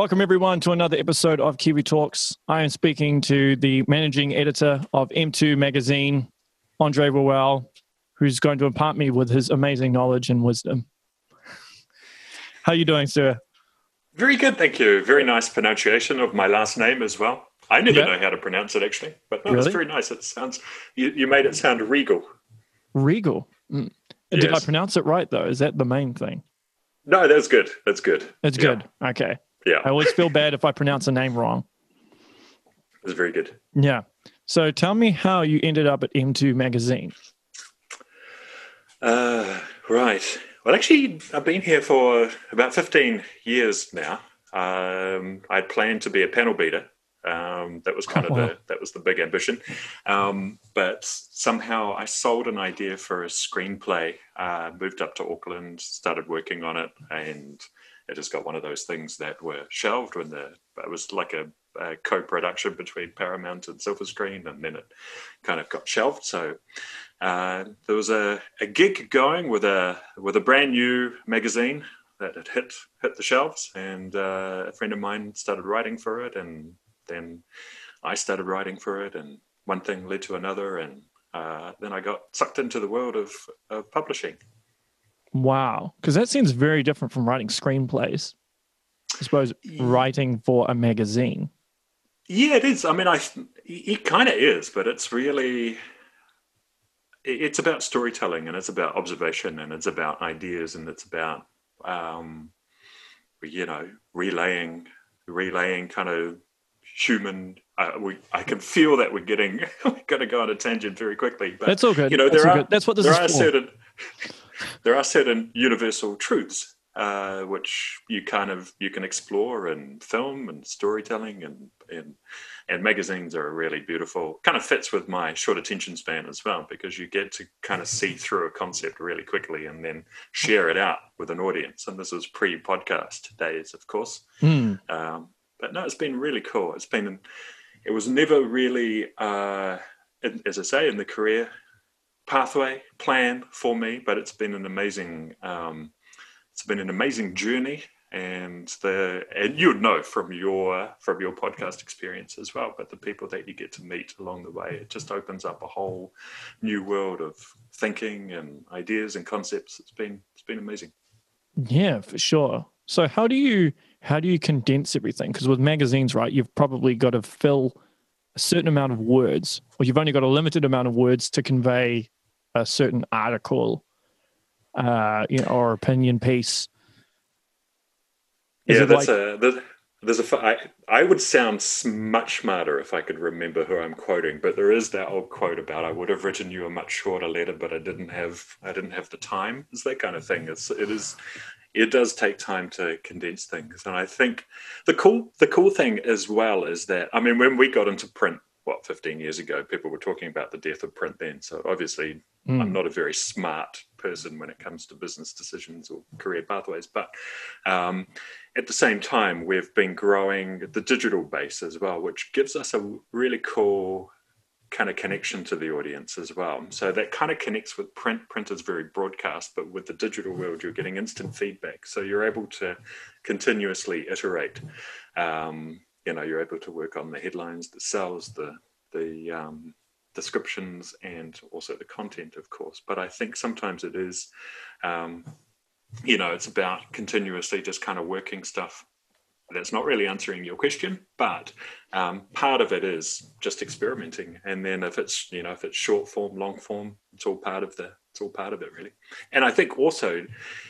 Welcome, everyone, to another episode of Kiwi Talks. I am speaking to the managing editor of M2 Magazine, Andre Rowell, who's going to impart me with his amazing knowledge and wisdom. How are you doing, sir? Very good, thank you. Very nice pronunciation of my last name as well. I never yeah. know how to pronounce it actually, but no, really? it's very nice. It sounds you, you made it sound regal. Regal. Mm. Yes. Did I pronounce it right though? Is that the main thing? No, that's good. That's good. That's yeah. good. Okay. Yeah. I always feel bad if I pronounce a name wrong. It's very good. Yeah. So tell me how you ended up at M2 Magazine. Uh, right. Well, actually, I've been here for about 15 years now. Um, I planned to be a panel beater. Um, that was kind of wow. the that was the big ambition, um, but somehow I sold an idea for a screenplay. Uh, moved up to Auckland, started working on it, and it just got one of those things that were shelved when the it was like a, a, co-production between Paramount and Silver Screen, and then it kind of got shelved. So uh, there was a, a gig going with a with a brand new magazine that had hit hit the shelves, and uh, a friend of mine started writing for it, and then I started writing for it, and one thing led to another, and uh, then I got sucked into the world of, of publishing. Wow. Because that seems very different from writing screenplays. I suppose writing for a magazine. Yeah, it is. I mean, I it kind of is, but it's really it's about storytelling and it's about observation and it's about ideas and it's about um, you know relaying relaying kind of human. Uh, we, I can feel that we're getting we're going to go on a tangent very quickly. But that's all good. You know, that's there are good. that's what this there is are for. certain there are certain universal truths uh, which you kind of you can explore in film and storytelling and and and magazines are really beautiful. Kind of fits with my short attention span as well because you get to kind of see through a concept really quickly and then share it out with an audience. And this was pre-podcast days, of course. Mm. Um, but no, it's been really cool. It's been it was never really uh, as I say in the career pathway plan for me, but it's been an amazing um, it's been an amazing journey. And the and you'd know from your from your podcast experience as well but the people that you get to meet along the way it just opens up a whole new world of thinking and ideas and concepts. It's been it's been amazing. Yeah for sure. So how do you how do you condense everything? Because with magazines right you've probably got to fill a certain amount of words or you've only got a limited amount of words to convey a certain article uh, you know, or opinion piece. Is yeah, that's like... a there's a I, I would sound much smarter if I could remember who I'm quoting, but there is that old quote about I would have written you a much shorter letter, but I didn't have I didn't have the time. It's that kind of thing. It's it is it does take time to condense things, and I think the cool the cool thing as well is that I mean when we got into print what 15 years ago people were talking about the death of print then. So obviously mm. i'm not a very smart person when it comes to business decisions or career pathways but um, at the same time we've been growing the digital base as well which gives us a really cool kind of connection to the audience as well. So that kind of connects with print. Print is very broadcast but with the digital world you're getting instant feedback. So you're able to continuously iterate um, you know you're able to work on the headlines, the cells, the the um, descriptions, and also the content, of course. But I think sometimes it is, um, you know, it's about continuously just kind of working stuff that's not really answering your question, but um, part of it is just experimenting. And then if it's you know if it's short form, long form, it's all part of the it's all part of it really. And I think also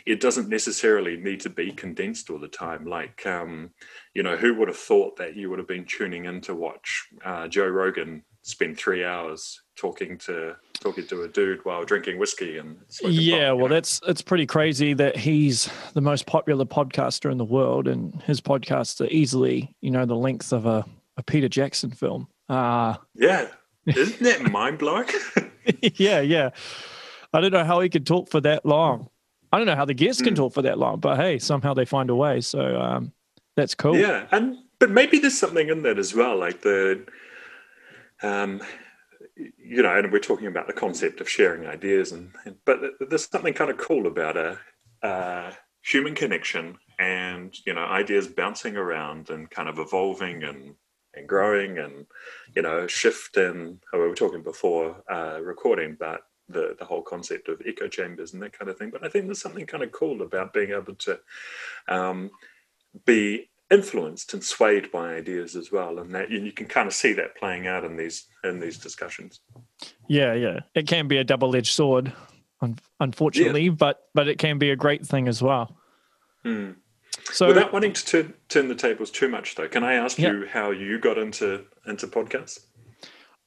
it doesn't necessarily need to be condensed all the time. Like um, you know, who would have thought that you would have been tuning in to watch uh, Joe Rogan spend three hours talking to talking to a dude while drinking whiskey and yeah well know? that's it's pretty crazy that he's the most popular podcaster in the world and his podcasts are easily you know the length of a, a peter jackson film uh yeah isn't that mind-blowing yeah yeah i don't know how he could talk for that long. I don't know how the guests can mm. talk for that long but hey somehow they find a way. So um that's cool. Yeah and but maybe there's something in that as well like the um, you know, and we're talking about the concept of sharing ideas, and, and but there's something kind of cool about a, a human connection and you know ideas bouncing around and kind of evolving and and growing and you know shift in oh, we were talking before uh, recording but the the whole concept of echo chambers and that kind of thing but i think there's something kind of cool about being able to um, be influenced and swayed by ideas as well and that you can kind of see that playing out in these in these discussions yeah yeah it can be a double-edged sword unfortunately yeah. but but it can be a great thing as well mm. so without wanting to turn, turn the tables too much though can i ask yeah. you how you got into into podcasts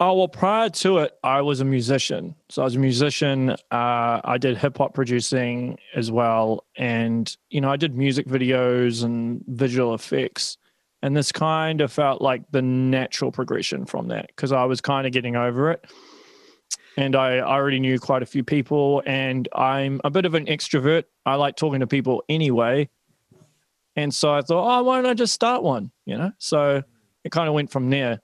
Oh well, prior to it, I was a musician. So I was a musician. Uh, I did hip hop producing as well, and you know, I did music videos and visual effects. And this kind of felt like the natural progression from that because I was kind of getting over it, and I already knew quite a few people. And I'm a bit of an extrovert. I like talking to people anyway, and so I thought, oh, why don't I just start one? You know, so it kind of went from there.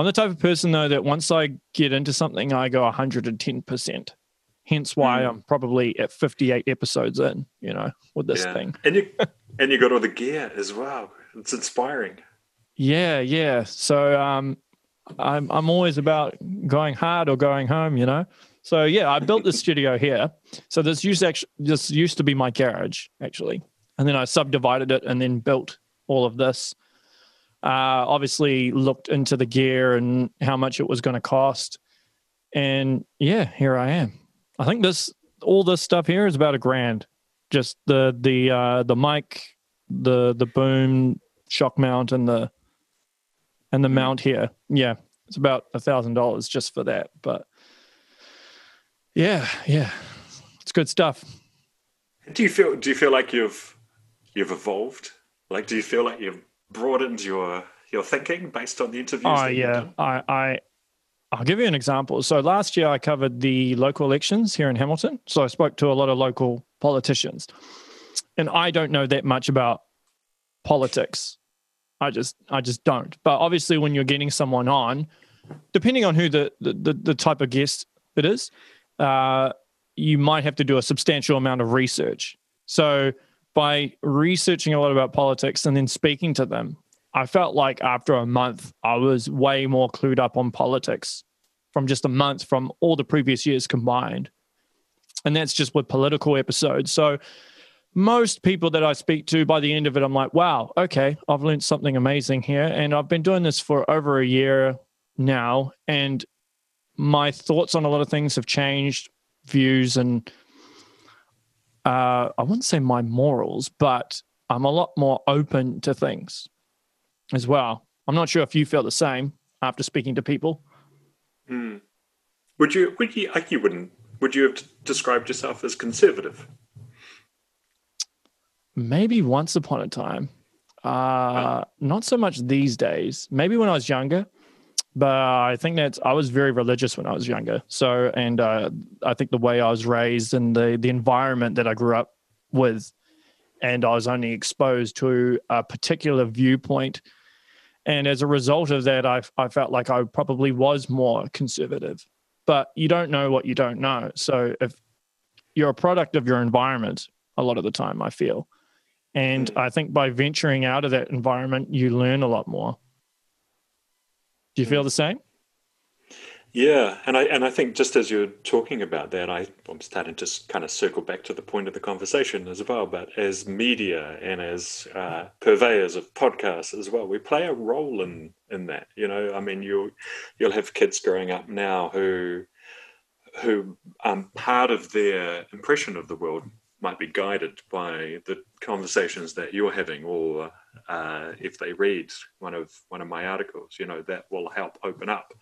I'm the type of person though that once I get into something, I go 110%. Hence why mm. I'm probably at 58 episodes in, you know, with this yeah. thing. And you and you got all the gear as well. It's inspiring. Yeah, yeah. So um I'm I'm always about going hard or going home, you know. So yeah, I built this studio here. So this used actually this used to be my garage actually, and then I subdivided it and then built all of this uh, obviously looked into the gear and how much it was going to cost. And yeah, here I am. I think this all this stuff here is about a grand. Just the the uh, the mic, the the boom, shock mount, and the and the hmm. mount here. Yeah, it's about a thousand dollars just for that. But yeah, yeah, it's good stuff. Do you feel? Do you feel like you've you've evolved? Like, do you feel like you've broadened your your thinking based on the interviews? Oh yeah, I, I I'll give you an example. So last year I covered the local elections here in Hamilton. So I spoke to a lot of local politicians, and I don't know that much about politics. I just I just don't. But obviously, when you're getting someone on, depending on who the the, the, the type of guest it is, uh, you might have to do a substantial amount of research. So by researching a lot about politics and then speaking to them, I felt like after a month, I was way more clued up on politics from just a month from all the previous years combined. And that's just with political episodes. So, most people that I speak to by the end of it, I'm like, wow, okay, I've learned something amazing here. And I've been doing this for over a year now. And my thoughts on a lot of things have changed, views, and uh, I wouldn't say my morals, but I'm a lot more open to things as well. I'm not sure if you feel the same after speaking to people. Hmm. Would you? Would you? You wouldn't. Would you have described yourself as conservative? Maybe once upon a time. Uh, Not so much these days. Maybe when I was younger but I think that I was very religious when I was younger. So, and uh, I think the way I was raised and the the environment that I grew up with, and I was only exposed to a particular viewpoint, and as a result of that, I I felt like I probably was more conservative. But you don't know what you don't know. So if you're a product of your environment, a lot of the time, I feel, and hmm. I think by venturing out of that environment, you learn a lot more. Do you feel the same? Yeah, and I and I think just as you're talking about that, I, I'm starting to kind of circle back to the point of the conversation as well. But as media and as uh, purveyors of podcasts as well, we play a role in in that. You know, I mean, you you'll have kids growing up now who who um, part of their impression of the world might be guided by the conversations that you're having or uh, if they read one of one of my articles you know that will help open up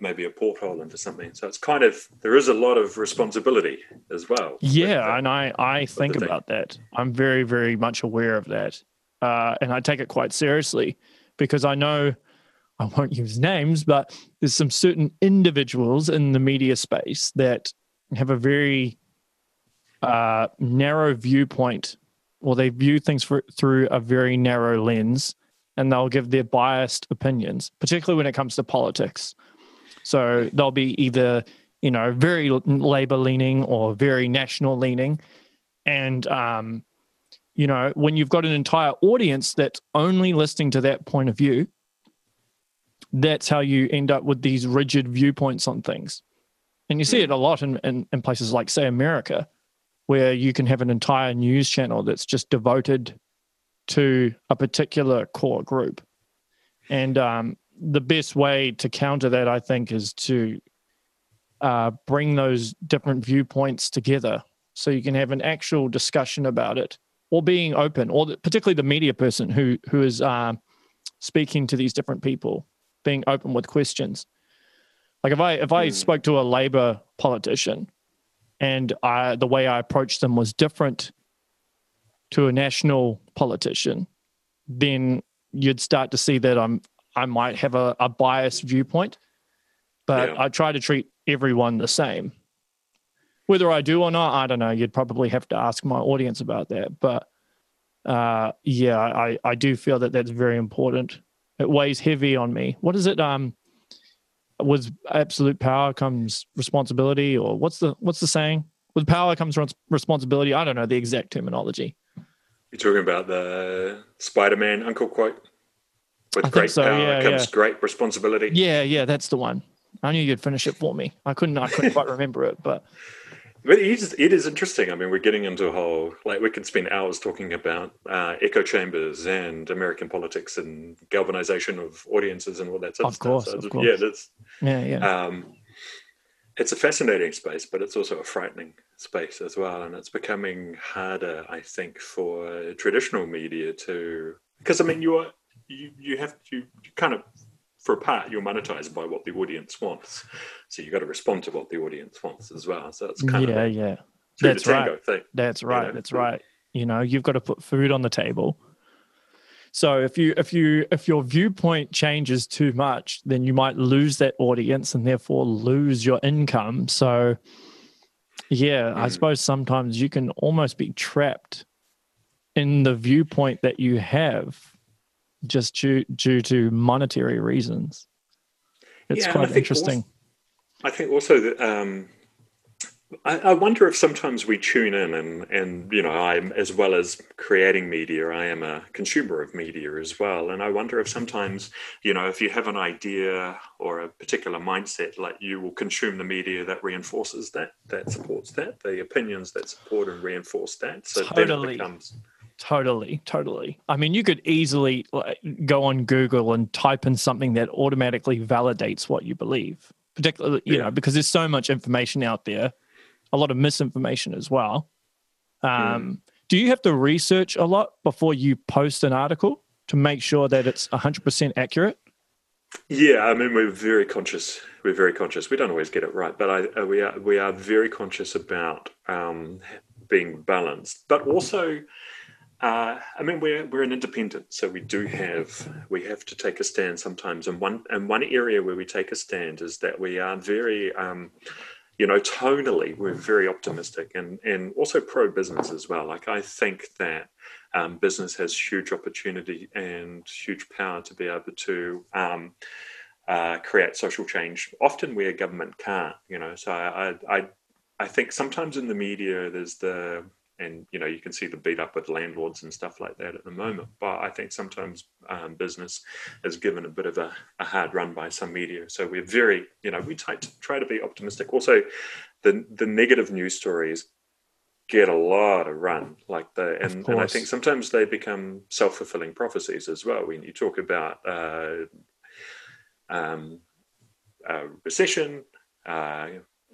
maybe a porthole into something. So it's kind of there is a lot of responsibility as well yeah and i i think about that. I'm very very much aware of that. Uh, and i take it quite seriously because i know i won't use names but there's some certain individuals in the media space that have a very uh, narrow viewpoint, or they view things for, through a very narrow lens, and they'll give their biased opinions, particularly when it comes to politics. So they'll be either you know very labor leaning or very national leaning, and um, you know, when you've got an entire audience that's only listening to that point of view, that's how you end up with these rigid viewpoints on things. And you see it a lot in, in, in places like, say, America, where you can have an entire news channel that's just devoted to a particular core group. And um, the best way to counter that, I think, is to uh, bring those different viewpoints together so you can have an actual discussion about it or being open or the, particularly the media person who who is um, speaking to these different people being open with questions like if i if i mm. spoke to a labor politician and I, the way i approached them was different to a national politician then you'd start to see that i'm i might have a, a biased viewpoint but yeah. i try to treat everyone the same whether I do or not, I don't know. You'd probably have to ask my audience about that. But uh, yeah, I, I do feel that that's very important. It weighs heavy on me. What is it? Um, with absolute power comes responsibility, or what's the what's the saying? With power comes responsibility. I don't know the exact terminology. You're talking about the Spider-Man uncle quote. With I great so, power yeah, comes yeah. great responsibility. Yeah, yeah, that's the one. I knew you'd finish it for me. I couldn't. I couldn't quite remember it, but but it is, it is interesting. I mean, we're getting into a whole like we could spend hours talking about uh, echo chambers and American politics and galvanization of audiences and all that sort of, of course, stuff. So of course. yeah, that's yeah, yeah. Um, it's a fascinating space, but it's also a frightening space as well, and it's becoming harder, I think, for traditional media to because I mean, you are you you have to you kind of for a part, you're monetized by what the audience wants. So you've got to respond to what the audience wants as well. So it's kind yeah, of yeah. That's right. Thing, That's right. You know? That's right. You know, you've got to put food on the table. So if you if you if your viewpoint changes too much, then you might lose that audience and therefore lose your income. So yeah, mm. I suppose sometimes you can almost be trapped in the viewpoint that you have just due due to monetary reasons. It's yeah, quite interesting. Also, I think also that um, I, I, wonder if sometimes we tune in and and you know I'm as well as creating media, I am a consumer of media as well, and I wonder if sometimes you know if you have an idea or a particular mindset, like you will consume the media that reinforces that, that supports that, the opinions that support and reinforce that. So totally. then it becomes Totally, totally. I mean, you could easily like, go on Google and type in something that automatically validates what you believe, particularly, you yeah. know, because there's so much information out there, a lot of misinformation as well. Um, mm. Do you have to research a lot before you post an article to make sure that it's 100% accurate? Yeah, I mean, we're very conscious. We're very conscious. We don't always get it right, but I, uh, we are we are very conscious about um, being balanced, but also uh, I mean, we're we're an independent, so we do have we have to take a stand sometimes. And one and one area where we take a stand is that we are very, um, you know, tonally we're very optimistic and and also pro business as well. Like I think that um, business has huge opportunity and huge power to be able to. Um, uh, create social change often where government can't you know so I, I i think sometimes in the media there's the and you know you can see the beat up with landlords and stuff like that at the moment. But i think sometimes um, business is given a bit of a, a, hard run by some media. So we're very you know we try to, try to be optimistic. Also the the negative news stories get a lot of run like the and, and i think sometimes they become self-fulfilling prophecies as well. When you talk about uh, um, uh, recession uh,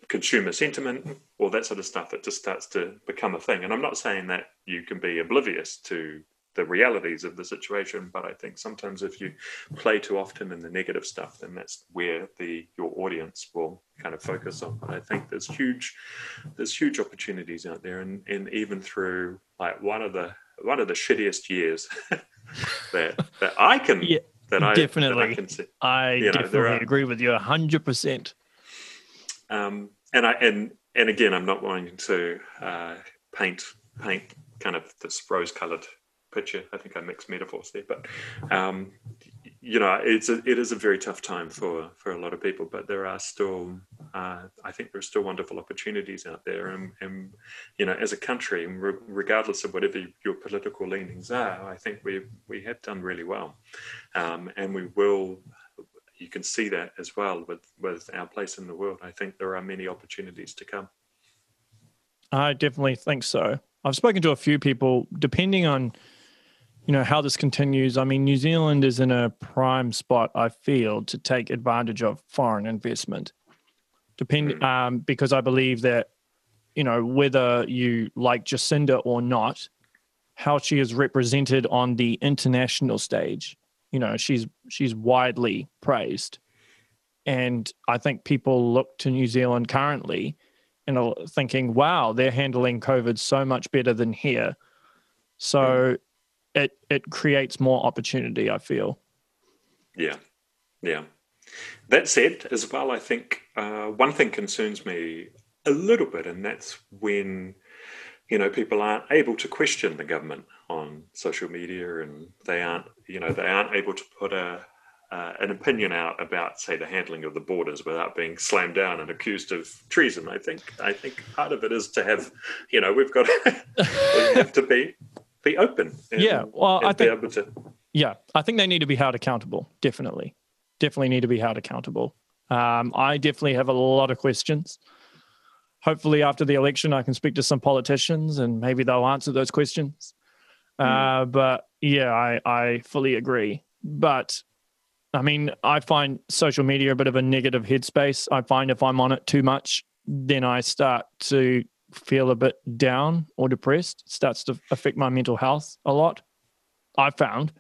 consumer sentiment, all that sort of stuff. It just starts to become a thing. And I'm not saying that you can be oblivious to the realities of the situation, but I think sometimes if you play too often in the negative stuff, then that's where the your audience will kind of focus on. But I think there's huge there's huge opportunities out there, and and even through like one of the one of the shittiest years that that I can yeah, that I definitely that I can see. I you know, definitely are, agree with you hundred percent. Um, and I and and again, I'm not wanting to uh, paint paint kind of this rose-colored picture. I think I mixed metaphors there, but um, you know, it's a, it is a very tough time for for a lot of people, but there are still, uh, I think there are still wonderful opportunities out there, and, and you know, as a country, regardless of whatever your political leanings are, I think we we have done really well, um, and we will. You can see that as well with with our place in the world. I think there are many opportunities to come. I definitely think so. I've spoken to a few people, depending on you know how this continues i mean new zealand is in a prime spot i feel to take advantage of foreign investment depend hmm. um, because i believe that you know whether you like jacinda or not how she is represented on the international stage you know she's she's widely praised and i think people look to new zealand currently and are thinking wow they're handling covid so much better than here so hmm it it creates more opportunity. I feel. Yeah, yeah. That said, as well, I think uh, one thing concerns me a little bit, and that's when you know people aren't able to question the government on social media, and they aren't you know they aren't able to put a uh, an opinion out about, say, the handling of the borders without being slammed down and accused of treason. I think I think part of it is to have, you know, we've got we have to be be open. And, yeah, well, I think to... yeah, I think they need to be held accountable. Definitely, definitely need to be held accountable. Um, I definitely have a lot of questions. Hopefully, after the election, I can speak to some politicians and maybe they'll answer those questions. Mm. Uh, but yeah, I, I fully agree. But I mean, I find social media a bit of a negative headspace. I find if I'm on it too much, then I start to feel a bit down or depressed. It starts to affect my mental health a lot. I found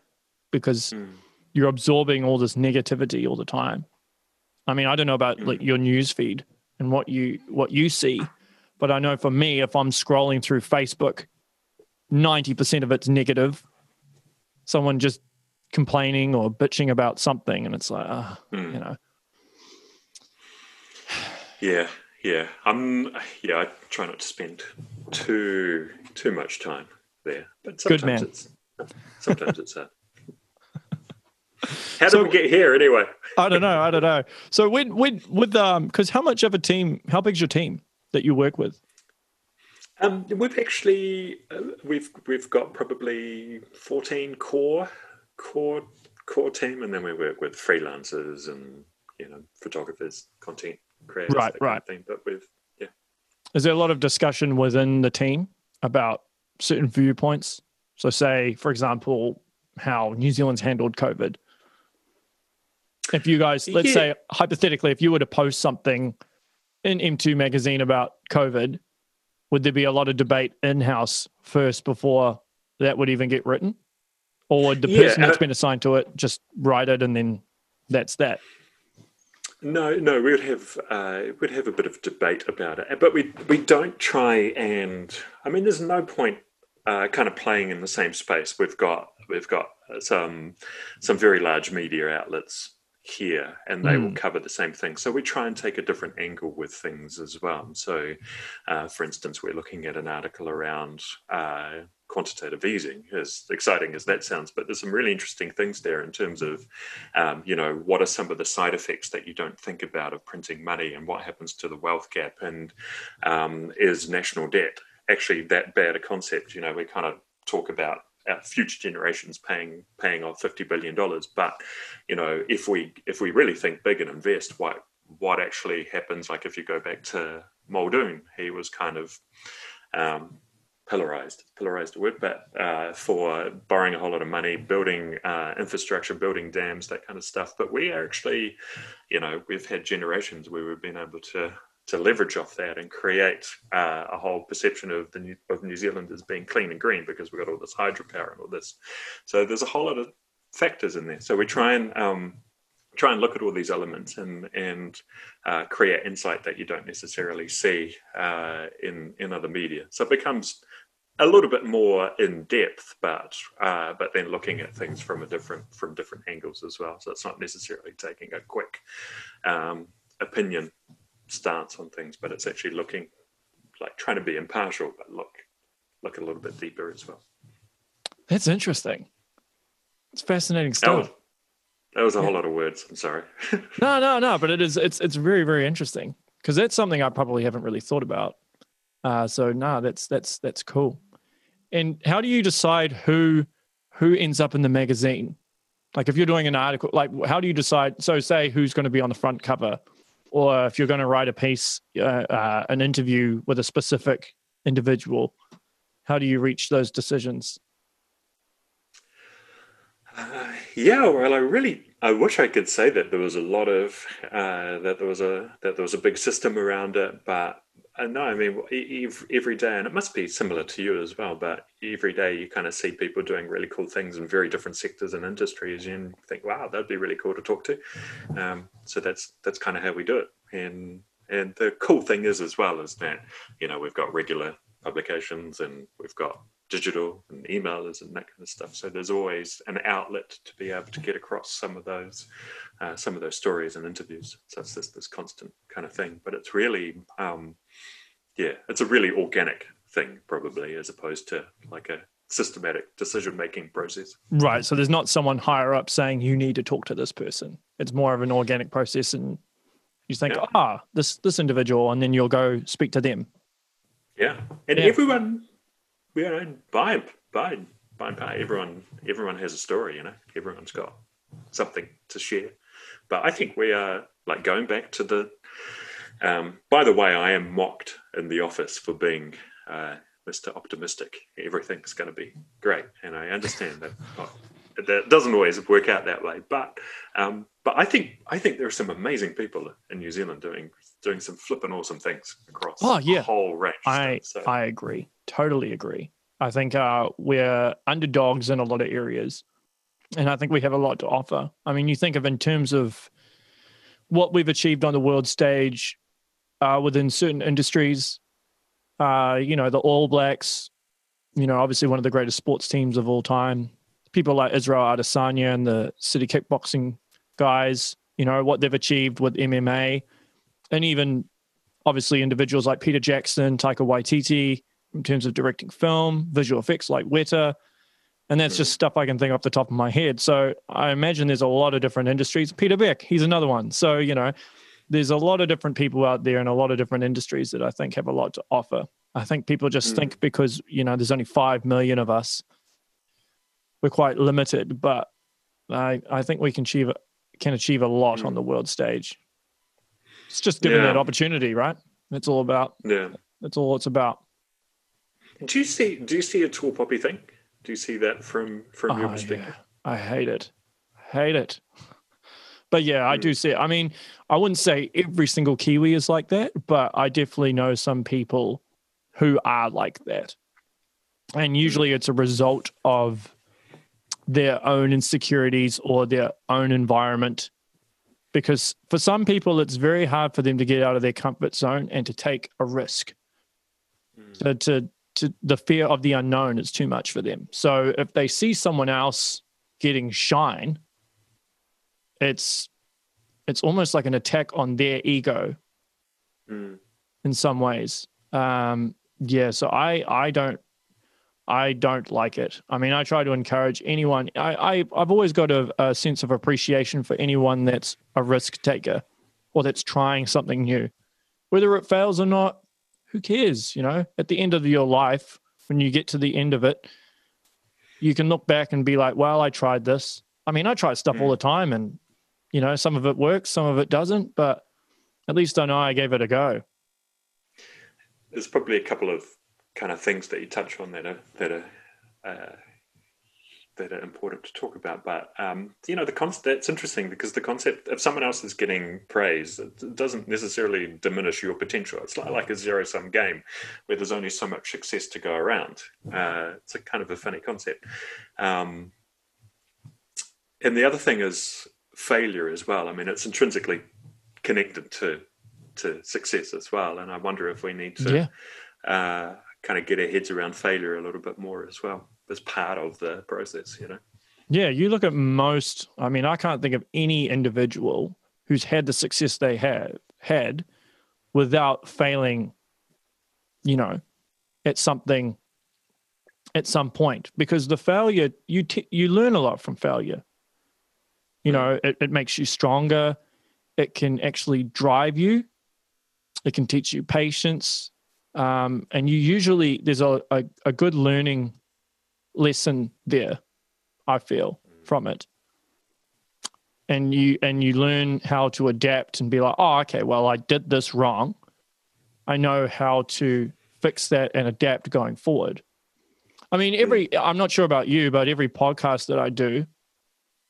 because mm. you're absorbing all this negativity all the time. I mean, I don't know about mm. like your news feed and what you what you see, but I know for me, if I'm scrolling through Facebook, ninety percent of it's negative. Someone just complaining or bitching about something, and it's like, mm. you know. Yeah, yeah, I'm. Yeah, I try not to spend too too much time there, but sometimes Good man. it's sometimes it's. How did so, we get here anyway? I don't know. I don't know. So when when with um because how much of a team? How big's your team that you work with? Um, we've actually uh, we've we've got probably fourteen core core core team, and then we work with freelancers and you know photographers, content creators, right, right. Kind of thing. But with yeah, is there a lot of discussion within the team about certain viewpoints? So, say for example, how New Zealand's handled COVID. If you guys, let's yeah. say hypothetically, if you were to post something in M2 magazine about COVID, would there be a lot of debate in house first before that would even get written? Or would the yeah, person that's uh, been assigned to it just write it and then that's that? No, no, we would have uh, we'd have a bit of debate about it, but we we don't try and. I mean, there's no point uh, kind of playing in the same space. We've got we've got some some very large media outlets here and they mm. will hmm. cover the same thing. So we try and take a different angle with things as well. So, uh, for instance, we're looking at an article around uh, quantitative easing, as exciting as that sounds, but there's some really interesting things there in terms of, um, you know, what are some of the side effects that you don't think about of printing money and what happens to the wealth gap and um, is national debt actually that bad a concept? You know, we kind of talk about our future generations paying paying off fifty billion dollars. But you know, if we if we really think big and invest, what what actually happens? Like if you go back to Muldoon, he was kind of um, pillarized, pillarized word, but uh, for borrowing a whole lot of money, building uh, infrastructure, building dams, that kind of stuff. But we are actually, you know, we've had generations where we've been able to to leverage off that and create uh, a whole perception of the New, of New Zealand as being clean and green because we've got all this hydropower and all this. So there's a whole lot of factors in there. So we try and um, try and look at all these elements and and uh, create insight that you don't necessarily see uh, in in other media. So it becomes a little bit more in depth, but uh, but then looking at things from a different from different angles as well. So it's not necessarily taking a quick um, opinion stance on things, but it's actually looking like trying to be impartial, but look look a little bit deeper as well. That's interesting. It's fascinating stuff. That was a whole lot of words. I'm sorry. no, no, no. But it is. It's it's very very interesting because that's something I probably haven't really thought about. Uh, so no, that's that's that's cool. And how do you decide who who ends up in the magazine? Like if you're doing an article, like how do you decide? So say who's going to be on the front cover, or if you're going to write a piece, uh, uh, an interview with a specific individual, how do you reach those decisions? Uh, yeah, well, I really, I wish I could say that there was a lot of uh, that there was a that there was a big system around it, but uh, no, I mean every day, and it must be similar to you as well. But every day, you kind of see people doing really cool things in very different sectors and industries, and think, "Wow, that'd be really cool to talk to." Um, so that's that's kind of how we do it. And and the cool thing is as well is that you know we've got regular publications and we've got digital and emailers and that kind of stuff. So there's always an outlet to be able to get across some of those, uh, some of those stories and interviews. So it's this this constant kind of thing. But it's really, um, yeah, it's a really organic thing probably as opposed to like a systematic decision making process. Right. So there's not someone higher up saying you need to talk to this person. It's more of an organic process, and you think, yeah. ah, this this individual, and then you'll go speak to them. Yeah, and yeah. everyone you know, by by by by everyone everyone has a story. You know, everyone's got something to share. But I think we are like going back to the. Um, by the way, I am mocked in the office for being uh, Mr. Optimistic. Everything's going to be great, and I understand that. that doesn't always work out that way, but um, but I think I think there are some amazing people in New Zealand doing doing some flipping awesome things across oh, yeah. whole range. I so. I agree, totally agree. I think uh, we're underdogs in a lot of areas, and I think we have a lot to offer. I mean, you think of in terms of what we've achieved on the world stage uh, within certain industries. Uh, you know, the All Blacks. You know, obviously one of the greatest sports teams of all time. People like Israel Adesanya and the City Kickboxing guys. You know what they've achieved with MMA and even obviously individuals like Peter Jackson, Taika Waititi, in terms of directing film, visual effects like Weta. And that's just stuff I can think off the top of my head. So I imagine there's a lot of different industries. Peter Beck, he's another one. So, you know, there's a lot of different people out there in a lot of different industries that I think have a lot to offer. I think people just mm. think because, you know, there's only 5 million of us, we're quite limited, but I, I think we can achieve, can achieve a lot mm. on the world stage. It's just giving yeah. that opportunity, right? That's all about. Yeah. That's all it's about. Do you see do you see a tall poppy thing? Do you see that from from your oh, perspective? Yeah. I hate it. Hate it. But yeah, I do hmm. see it. I mean, I wouldn't say every single Kiwi is like that, but I definitely know some people who are like that. And hmm. usually it's a result of their own insecurities or their own environment because for some people it's very hard for them to get out of their comfort zone and to take a risk mm. so to, to the fear of the unknown is too much for them so if they see someone else getting shine it's it's almost like an attack on their ego mm. in some ways um yeah so i i don't I don't like it. I mean, I try to encourage anyone. I, I have always got a, a, sense of appreciation for anyone that's a risk taker or that's trying something new, whether it fails or not. Who cares? You know, at the end of your life, when you get to the end of it, you can look back and be like, "Well, I tried this." I mean, I try stuff mm. all the time, and you know, some of it works, some of it doesn't, but at least I know I gave it a go. There's probably a couple of kind of things that you touch on that are that are uh, that are important to talk about. But um, you know, the concept that's interesting because the concept if someone else is getting praise, it doesn't necessarily diminish your potential. It's like, like a zero sum game where there's only so much success to go around. Uh, it's a kind of a funny concept. Um, and the other thing is failure as well. I mean, it's intrinsically connected to to success as well. And I wonder if we need to. Yeah. Uh, kind of get our heads around failure a little bit more as well as part of the process, you know. Yeah, you look at most. I mean, I can't think of any individual who's had the success they have had without failing. You know, at something at some point because the failure you t- you learn a lot from failure You know, it, it makes you stronger. It can actually drive you. It can teach you patience. Um, and you usually, there's a, a, a good learning lesson there, I feel, from it. And you and you learn how to adapt and be like, oh, okay, well, I did this wrong. I know how to fix that and adapt going forward. I mean, every I'm not sure about you, but every podcast that I do,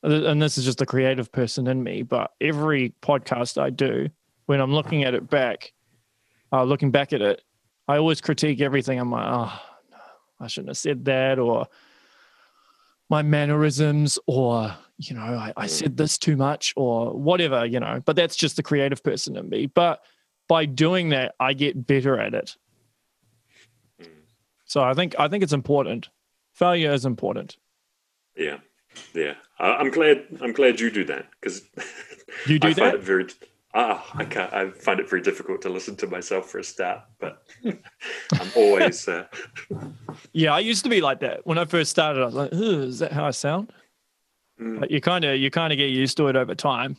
and this is just the creative person in me, but every podcast I do, when I'm looking at it back, uh, looking back at it, I always critique everything. I'm like, oh, no, I shouldn't have said that, or my mannerisms, or you know, I, I said mm. this too much, or whatever, you know. But that's just the creative person in me. But by doing that, I get better at it. Mm. So I think I think it's important. Failure is important. Yeah, yeah. I'm glad. I'm glad you do that because you do I that. Find it very. Ah, I can't. I find it very difficult to listen to myself for a start, but I'm always. Uh... Yeah, I used to be like that when I first started. I was like, "Is that how I sound?" Mm. But you kind of you kind of get used to it over time.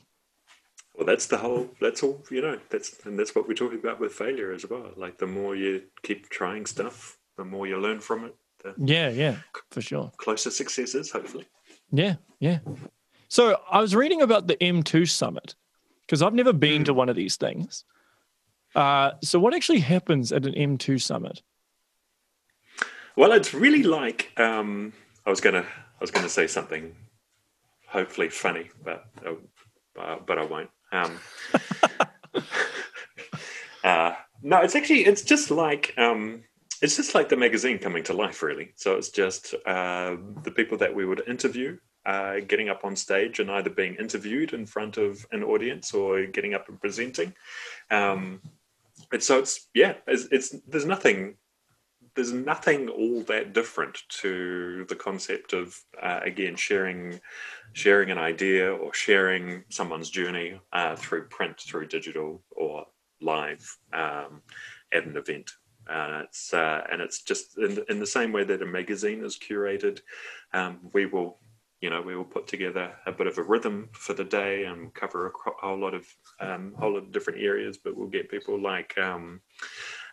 Well, that's the whole. That's all. You know. That's and that's what we're talking about with failure as well. Like the more you keep trying stuff, the more you learn from it. yeah, yeah, for sure. Closer successes, hopefully. Yeah, yeah. So I was reading about the M2 summit because I've never been to one of these things. Uh, so what actually happens at an M2 summit? Well, it's really like um, I was gonna I was gonna say something, hopefully funny, but uh, but I won't. Um, uh, no, it's actually it's just like um, it's just like the magazine coming to life, really. So it's just uh, the people that we would interview uh, getting up on stage and either being interviewed in front of an audience or getting up and presenting. Um, and so it's yeah, it's, it's there's nothing there's nothing all that different to the concept of uh, again sharing sharing an idea or sharing someone's journey uh, through print, through digital, or live um, at an event. Uh, it's uh, and it's just in, in, the same way that a magazine is curated. Um, we will, you know, we will put together a bit of a rhythm for the day and cover a whole lot of um, whole lot of different areas. But we'll get people like. Um,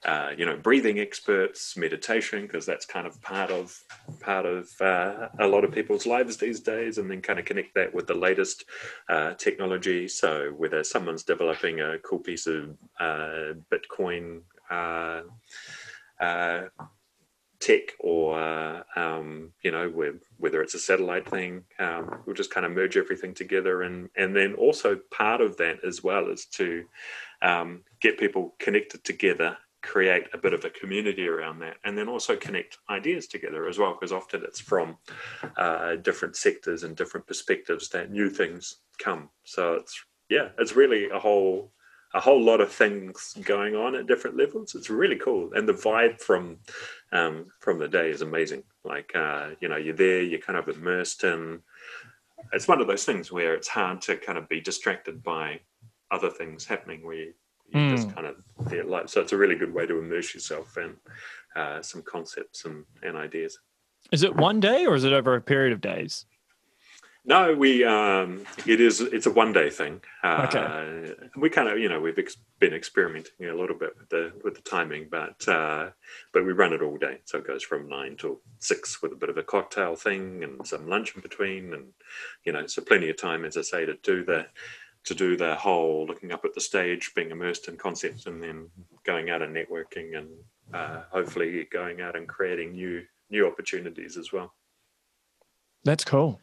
uh, you know, breathing experts, meditation, because that's kind of part of part of uh, a lot of people's lives these days, and then kind of connect that with the latest uh, technology. So whether someone's developing a cool piece of uh, Bitcoin uh, uh, tech or uh, um, you know whether it's a satellite thing um, we'll just kind of merge everything together. And and then also part of that as well is to um, get people connected together create a bit of a community around that and then also connect ideas together as well because often it's from uh, different sectors and different perspectives that new things come. So it's yeah it's really a whole a whole lot of things going on at different levels. It's really cool, and the vibe from um, from the day is amazing. Like uh, you know, you're there, you're kind of immersed in. It's one of those things where it's hard to kind of be distracted by other things happening. Where you, you mm. just kind of there, like so. It's a really good way to immerse yourself in uh, some concepts and, and ideas. Is it one day or is it over a period of days? No, we um, it is it's a one day thing. Uh, okay. We kind of you know we've ex- been experimenting a little bit with the with the timing, but uh, but we run it all day, so it goes from nine till six with a bit of a cocktail thing and some lunch in between, and you know so plenty of time, as I say, to do the to do the whole looking up at the stage, being immersed in concepts, and then going out and networking, and uh, hopefully going out and creating new new opportunities as well. That's cool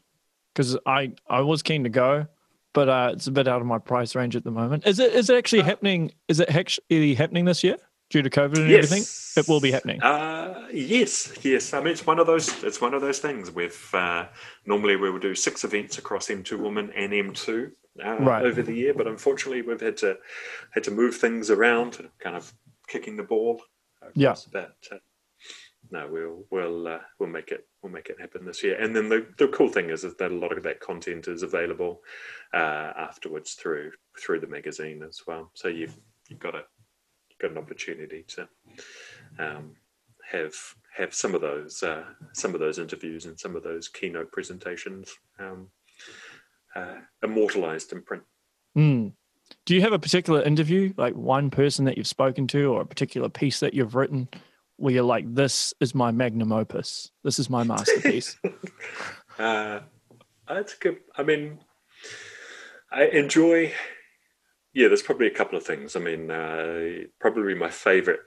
because I I was keen to go, but uh, it's a bit out of my price range at the moment. Is it is it actually uh, happening? Is it actually happening this year due to COVID and yes. everything? It will be happening. Uh, yes, yes. I mean, it's one of those. It's one of those things. With uh, normally we would do six events across M2 Woman and M2 uh, right. over the year, but unfortunately we've had to had to move things around, kind of kicking the ball. Yeah. Uh, no, we'll we'll uh, we'll make it we'll make it happen this year. And then the, the cool thing is, is that a lot of that content is available uh, afterwards through through the magazine as well. So you've you've got a you've got an opportunity to um, have have some of those uh, some of those interviews and some of those keynote presentations um, uh, immortalized in print. Mm. Do you have a particular interview, like one person that you've spoken to, or a particular piece that you've written, where you're like, "This is my magnum opus. This is my masterpiece." uh, that's good. I mean, I enjoy. Yeah, there's probably a couple of things. I mean, uh, probably my favorite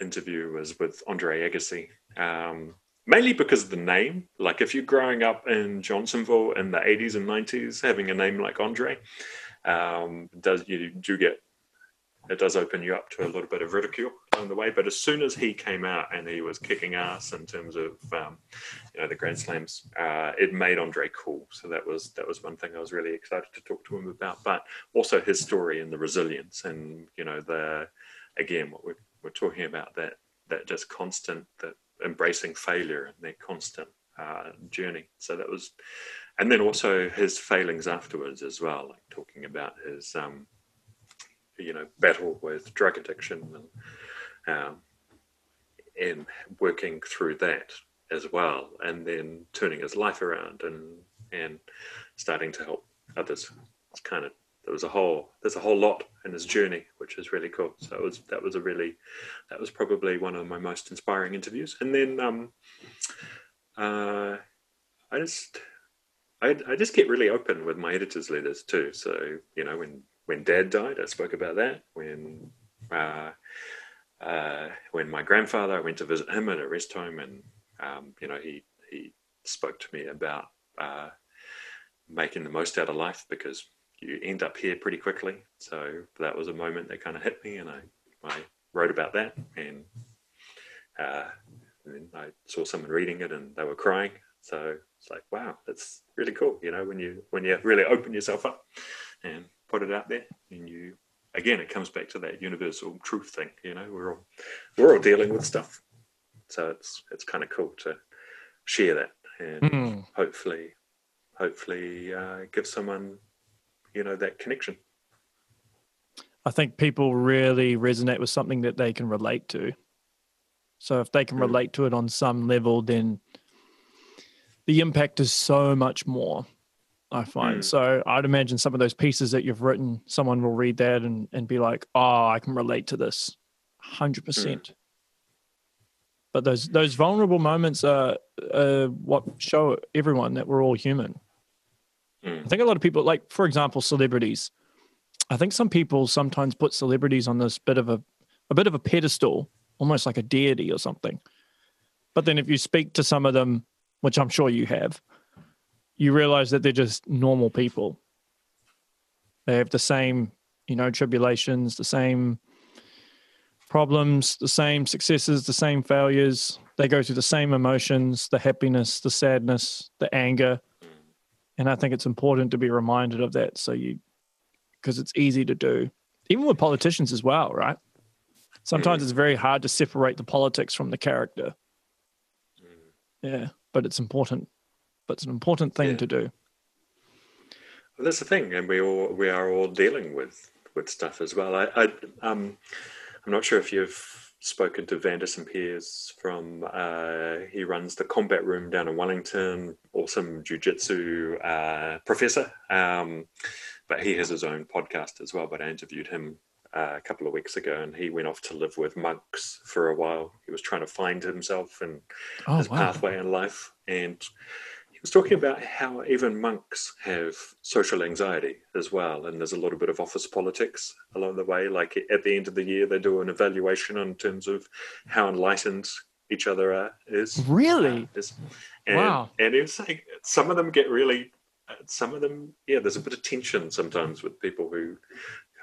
interview was with Andre Agassi. Um, mainly because of the name. Like if you're growing up in Johnsonville in the 80s and 90s, having a name like Andre, um, does you do get it does open you up to a little bit of ridicule along the way. But as soon as he came out and he was kicking ass in terms of um, you know the Grand Slams, uh, it made Andre cool. So that was that was one thing I was really excited to talk to him about. But also his story and the resilience and you know the again what we're, we're talking about that that just constant that embracing failure and their constant uh, journey. So that was, and then also his failings afterwards as well, like talking about his, um, you know, battle with drug addiction and um, and working through that as well, and then turning his life around and and starting to help others. It's kind of there was a whole there's a whole lot in his journey, which is really cool. So it was that was a really that was probably one of my most inspiring interviews. And then um, uh, I just I, I just get really open with my editors' letters too. So you know when when Dad died, I spoke about that. When uh, uh, when my grandfather, I went to visit him at a rest home, and um, you know he he spoke to me about uh, making the most out of life because you end up here pretty quickly. So that was a moment that kind of hit me, and I, I wrote about that. And, uh, and then I saw someone reading it, and they were crying. So it's like, wow, that's really cool. You know, when you when you really open yourself up and put it out there, and you again, it comes back to that universal truth thing. You know, we're all we're all dealing with stuff, so it's it's kind of cool to share that and mm. hopefully hopefully uh, give someone you know that connection i think people really resonate with something that they can relate to so if they can mm. relate to it on some level then the impact is so much more i find mm. so i'd imagine some of those pieces that you've written someone will read that and, and be like oh i can relate to this 100% mm. but those those vulnerable moments are, are what show everyone that we're all human Mm. I think a lot of people, like for example, celebrities. I think some people sometimes put celebrities on this bit of a a bit of a pedestal, almost like a deity or something. But then if you speak to some of them, which I'm sure you have, you realize that they're just normal people. They have the same, you know, tribulations, the same problems, the same successes, the same failures. They go through the same emotions, the happiness, the sadness, the anger and I think it's important to be reminded of that. So you, because it's easy to do, even with politicians as well, right? Sometimes it's very hard to separate the politics from the character. Mm. Yeah, but it's important. But it's an important thing yeah. to do. Well, that's the thing, and we all we are all dealing with with stuff as well. I, I um, I'm not sure if you've spoken to Vanderson Piers from, uh, he runs the combat room down in Wellington, awesome jujitsu uh, professor. Um, but he has his own podcast as well. But I interviewed him uh, a couple of weeks ago and he went off to live with monks for a while. He was trying to find himself and oh, his wow. pathway in life. And he was talking about how even monks have social anxiety as well, and there's a little bit of office politics along the way. Like at the end of the year, they do an evaluation in terms of how enlightened each other are, is. Really? Uh, is. And, wow. And he was saying some of them get really, uh, some of them, yeah, there's a bit of tension sometimes with people who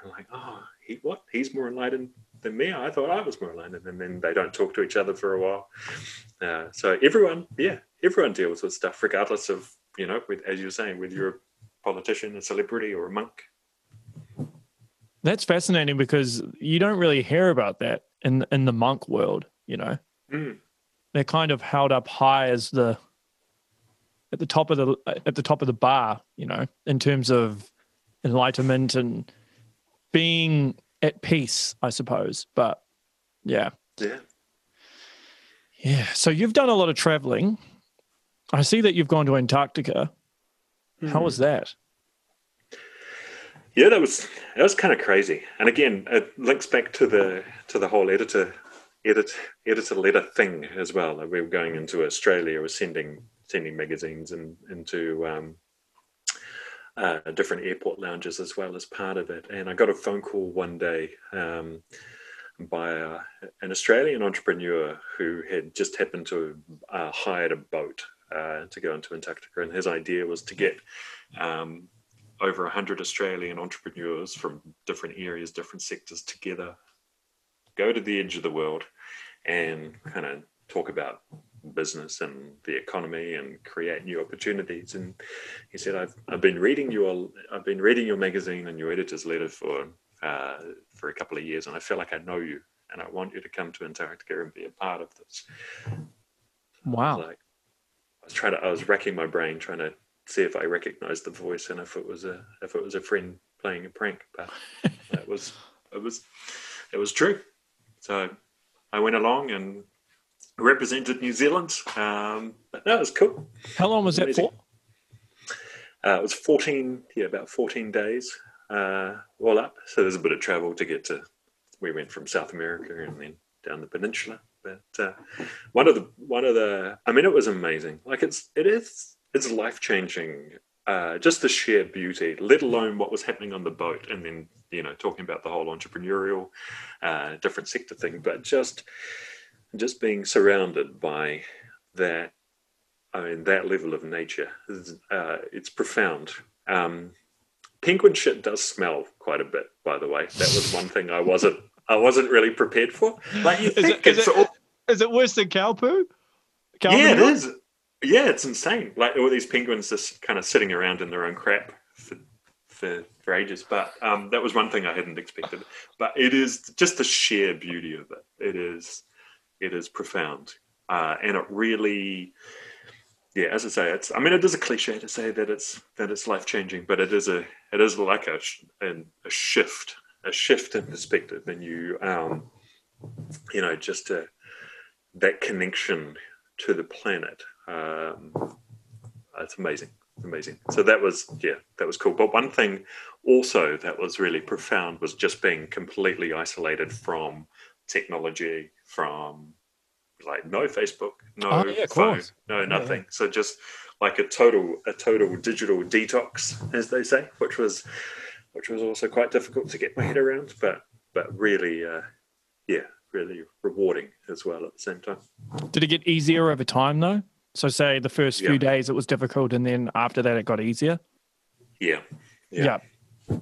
are like, oh, he what? He's more enlightened than me. I thought I was more enlightened, and then they don't talk to each other for a while. Uh, so everyone, yeah, everyone deals with stuff, regardless of you know, with as you're saying, whether you're a politician, a celebrity, or a monk. That's fascinating because you don't really hear about that in in the monk world. You know, mm. they're kind of held up high as the at the top of the at the top of the bar. You know, in terms of enlightenment and being at peace, I suppose. But yeah, yeah, yeah. So you've done a lot of traveling. I see that you've gone to Antarctica. Mm. How was hmm. that? Yeah, that was that was kind of crazy. And again, it links back to the to the whole editor edit editor letter thing as well. we were going into Australia, we're sending sending magazines and into um, uh, different airport lounges as well as part of it. And I got a phone call one day um, by a, an Australian entrepreneur who had just happened to uh, hired a boat uh, to go into Antarctica, and his idea was to get um, over 100 Australian entrepreneurs from different areas, different sectors together, go to the edge of the world, and kind of talk about business and the economy and create new opportunities. And he said, "I've I've been reading your I've been reading your magazine and your editor's letter for uh, for a couple of years, and I feel like I know you, and I want you to come to Antarctica and be a part of this." Wow! Like, was trying to I was racking my brain trying to see if I recognized the voice and if it was a if it was a friend playing a prank, but it was it was it was true. So I went along and represented New Zealand. Um, but that was cool. How long was that for? Uh, it was 14, yeah, about 14 days uh, all up. So there's a bit of travel to get to. We went from South America and then down the peninsula. But uh, one of the one of the, I mean, it was amazing. Like it's it is it's life changing. Uh, just the sheer beauty, let alone what was happening on the boat, and then you know talking about the whole entrepreneurial, uh, different sector thing, but just just being surrounded by that, I mean, that level of nature, uh, it's profound. Um, penguin shit does smell quite a bit, by the way. That was one thing I wasn't, I wasn't really prepared for. Like you think is it, is it, all, is it worse than cow poo? Cow yeah, it is. Yeah, it's insane. Like all these penguins just kind of sitting around in their own crap for for, for ages. But um, that was one thing I hadn't expected. But it is just the sheer beauty of it. It is it is profound, uh, and it really, yeah, as I say, it's. I mean, it is a cliche to say that it's that it's life changing, but it is a it is like a a shift, a shift in perspective, and you, um, you know, just a, that connection to the planet. Um, it's amazing amazing. So that was yeah, that was cool. But one thing also that was really profound was just being completely isolated from technology from like no Facebook, no oh, yeah, phone, no nothing. Yeah. So just like a total a total digital detox, as they say, which was which was also quite difficult to get my head around, but but really, uh, yeah, really rewarding as well at the same time. Did it get easier over time though? So say the first few days it was difficult, and then after that it got easier. Yeah, yeah, yeah.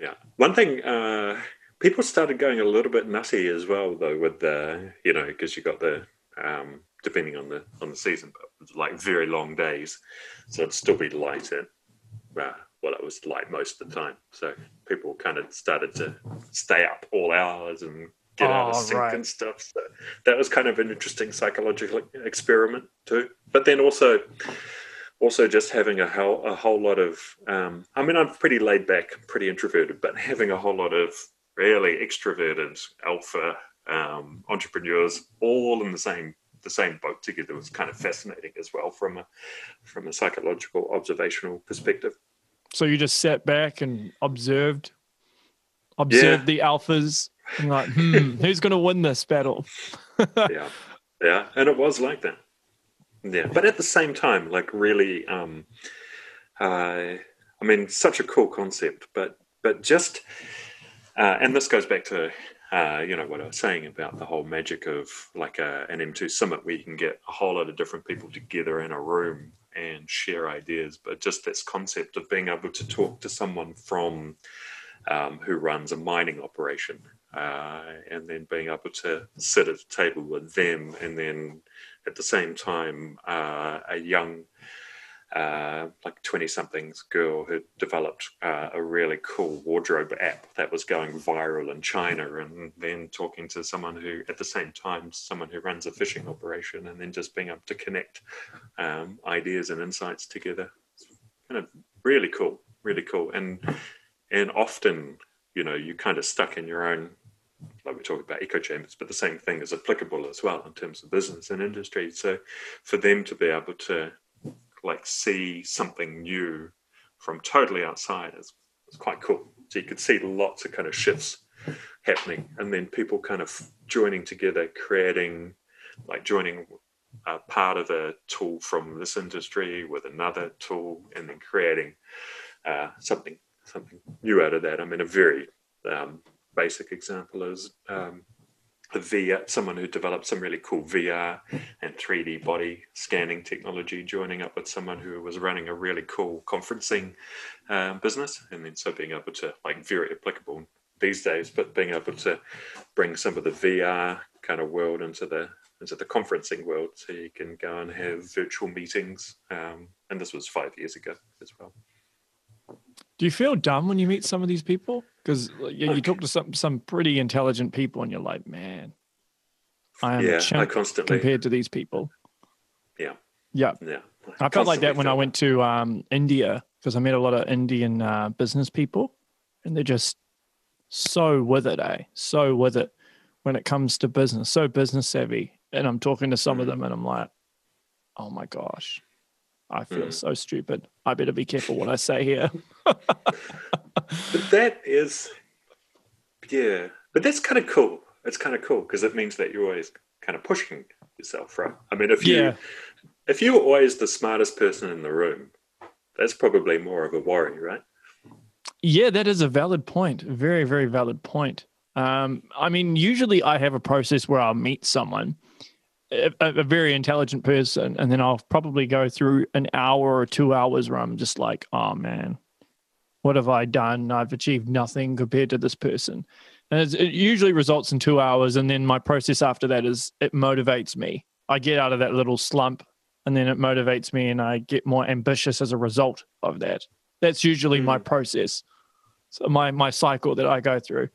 yeah. One thing. Uh, people started going a little bit nutty as well, though, with the you know because you got the um, depending on the on the season, but like very long days, so it'd still be light and uh, well, it was light most of the time. So people kind of started to stay up all hours and get oh, out of oh, sync right. and stuff. So that was kind of an interesting psychological experiment too. But then also also just having a whole, a whole lot of um, i mean i'm pretty laid back pretty introverted but having a whole lot of really extroverted alpha um, entrepreneurs all in the same the same boat together was kind of fascinating as well from a from a psychological observational perspective. So you just sat back and observed observed yeah. the alphas and like, hmm, who's going to win this battle? yeah, yeah, and it was like that. Yeah, but at the same time, like really, um, uh, I mean, such a cool concept, but but just uh, and this goes back to uh, you know what I was saying about the whole magic of like a, an M2 summit where you can get a whole lot of different people together in a room and share ideas, but just this concept of being able to talk to someone from um, who runs a mining operation uh, and then being able to sit at a table with them and then at the same time uh, a young uh, like 20 somethings girl who developed uh, a really cool wardrobe app that was going viral in China, and then talking to someone who, at the same time, someone who runs a fishing operation, and then just being able to connect um, ideas and insights together. It's kind of really cool, really cool. And, and often, you know, you kind of stuck in your own like we talk about echo chambers, but the same thing is applicable as well in terms of business and industry. So for them to be able to like see something new from totally outside is, is quite cool. So you could see lots of kind of shifts happening, and then people kind of joining together, creating, like joining a part of a tool from this industry with another tool, and then creating uh, something something new out of that. I mean, a very um, basic example is um, a VR, someone who developed some really cool VR and 3D body scanning technology, joining up with someone who was running a really cool conferencing um, business, and then so being able to like very applicable these days, but being able to bring some of the VR kind of world into the into the conferencing world, so you can go and have virtual meetings. Um, and this was five years ago as well. Do you feel dumb when you meet some of these people? Because you, you talk to some some pretty intelligent people, and you're like, man, I am yeah, I constantly compared to these people. Yeah, yeah, yeah. I felt like that when I went to um, India because I met a lot of Indian uh, business people, and they're just so with it, eh? So with it when it comes to business, so business savvy. And I'm talking to some mm. of them, and I'm like, oh my gosh, I feel mm. so stupid. I better be careful what I say here. but that is, yeah, but that's kind of cool. It's kind of cool because it means that you're always kind of pushing yourself, right? I mean, if you yeah. if you're always the smartest person in the room, that's probably more of a worry, right? Yeah, that is a valid point. Very, very valid point. Um, I mean, usually I have a process where I'll meet someone a, a, very intelligent person, and then I'll probably go through an hour or two hours where I'm just like, oh man, what have I done? I've achieved nothing compared to this person. And it usually results in two hours, and then my process after that is it motivates me. I get out of that little slump, and then it motivates me, and I get more ambitious as a result of that. That's usually mm. my process, so my my cycle that I go through.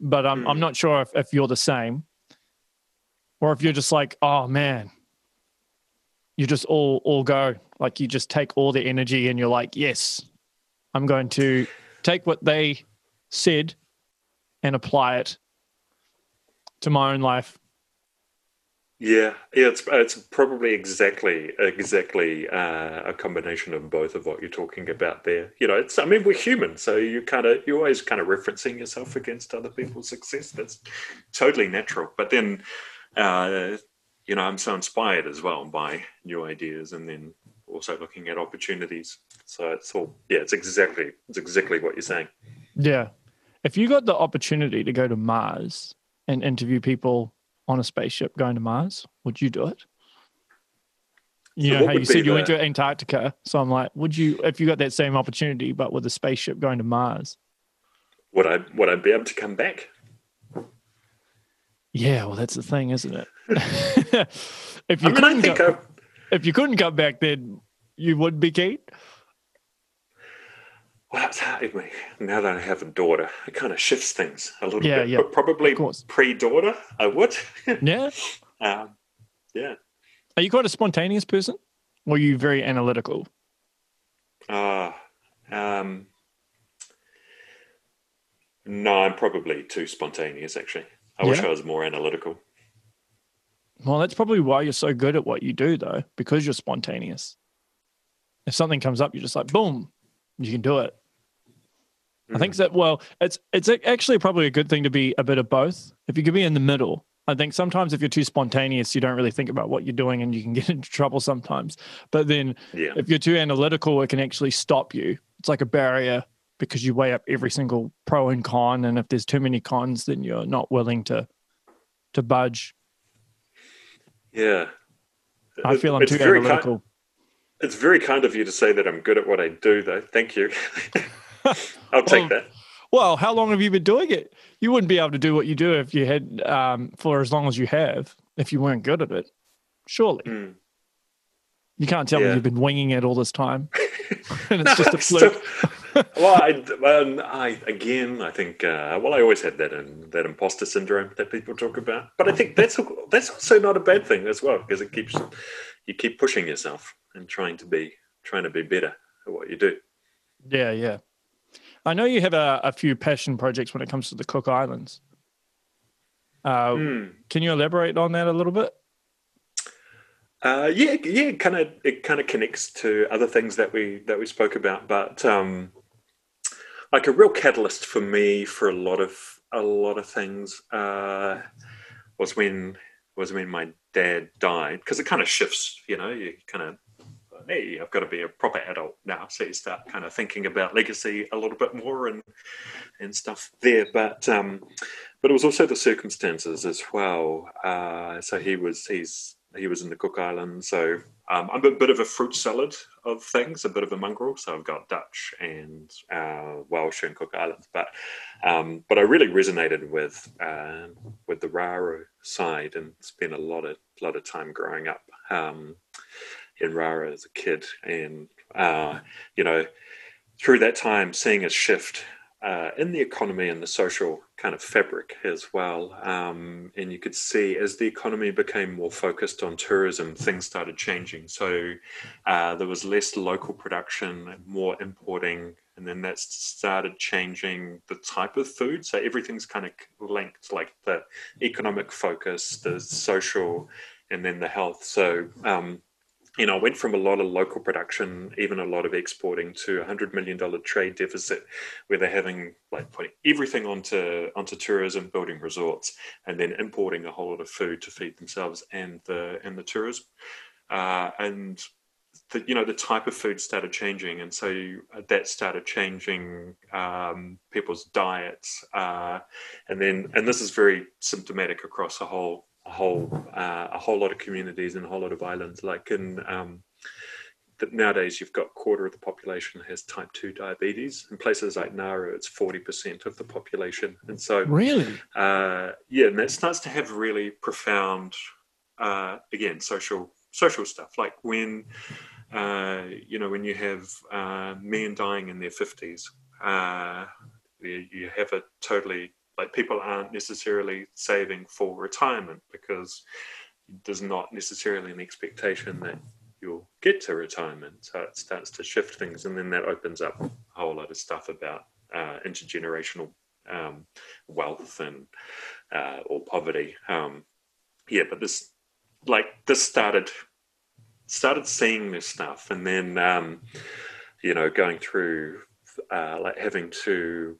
But I'm mm. I'm not sure if, if you're the same or if you're just like, oh man, you just all all go like you just take all the energy and you're like, yes, I'm going to take what they said and apply it to my own life. Yeah, yeah, it's it's probably exactly exactly uh, a combination of both of what you're talking about there. You know, it's I mean we're human, so you kind of you're always kind of referencing yourself against other people's success. That's totally natural. But then uh, you know, I'm so inspired as well by new ideas and then also looking at opportunities. So it's all, yeah, it's exactly, it's exactly what you're saying. Yeah. If you got the opportunity to go to Mars and interview people on a spaceship going to Mars, would you do it? You so know how you said you went to Antarctica. So I'm like, would you, if you got that same opportunity, but with a spaceship going to Mars? Would I, would I be able to come back? Yeah, well, that's the thing, isn't it? if you I mean, couldn't go, if you couldn't come back, then you would be keen. Well, that's hard me. Now that I have a daughter, it kind of shifts things a little yeah, bit. Yeah, but probably pre-daughter, I would. yeah. Um, yeah. Are you quite a spontaneous person, or are you very analytical? Uh, um, no, I'm probably too spontaneous, actually. I yeah. wish I was more analytical. Well, that's probably why you're so good at what you do, though, because you're spontaneous. If something comes up, you're just like, boom, you can do it. Mm. I think mm. that well, it's it's actually probably a good thing to be a bit of both. If you could be in the middle, I think sometimes if you're too spontaneous, you don't really think about what you're doing, and you can get into trouble sometimes. But then, yeah. if you're too analytical, it can actually stop you. It's like a barrier because you weigh up every single pro and con and if there's too many cons then you're not willing to to budge. Yeah. I feel i'm it's too analytical. Kind, it's very kind of you to say that i'm good at what i do though. Thank you. I'll take well, that. well how long have you been doing it? You wouldn't be able to do what you do if you had um, for as long as you have if you weren't good at it surely. Mm. you can't tell yeah. me you've been winging it all this time. And it's no, just a fluke well, I, well, I again, I think. Uh, well, I always had that in, that imposter syndrome that people talk about, but I think that's that's also not a bad thing as well because it keeps you keep pushing yourself and trying to be trying to be better at what you do. Yeah, yeah. I know you have a, a few passion projects when it comes to the Cook Islands. Uh, mm. Can you elaborate on that a little bit? Uh, yeah, yeah, kind of. It kind of connects to other things that we that we spoke about, but um, like a real catalyst for me for a lot of a lot of things uh, was when was when my dad died because it kind of shifts. You know, you kind of hey, I've got to be a proper adult now. So you start kind of thinking about legacy a little bit more and and stuff there. But um, but it was also the circumstances as well. Uh, so he was he's he was in the Cook Islands. So um, I'm a bit of a fruit salad of things, a bit of a mongrel. So I've got Dutch and uh, Welsh and Cook Islands, but um, but I really resonated with uh, with the Raro side and spent a lot of lot of time growing up. Um, in Raro as a kid, and uh, you know, through that time, seeing a shift uh, in the economy and the social kind of fabric as well. Um, and you could see as the economy became more focused on tourism, things started changing. So uh, there was less local production, more importing, and then that started changing the type of food. So everything's kind of linked, like the economic focus, the social, and then the health. So um, you know, I went from a lot of local production, even a lot of exporting, to a hundred million dollar trade deficit, where they're having like putting everything onto onto tourism, building resorts, and then importing a whole lot of food to feed themselves and the and the tourism, uh, and the you know the type of food started changing, and so that started changing um, people's diets, uh, and then and this is very symptomatic across a whole a whole uh, a whole lot of communities and a whole lot of islands. Like in um, that nowadays, you've got a quarter of the population has type two diabetes. In places like Nauru, it's forty percent of the population, and so really, uh, yeah, and that starts to have really profound, uh, again, social social stuff. Like when uh, you know when you have uh, men dying in their fifties. Uh, you have a totally like people aren't necessarily saving for retirement because there's not necessarily an expectation that you'll get to retirement. So it starts to shift things, and then that opens up a whole lot of stuff about uh, intergenerational um, wealth and uh, or poverty. Um, yeah, but this like this started started seeing this stuff, and then um, you know going through uh, like having to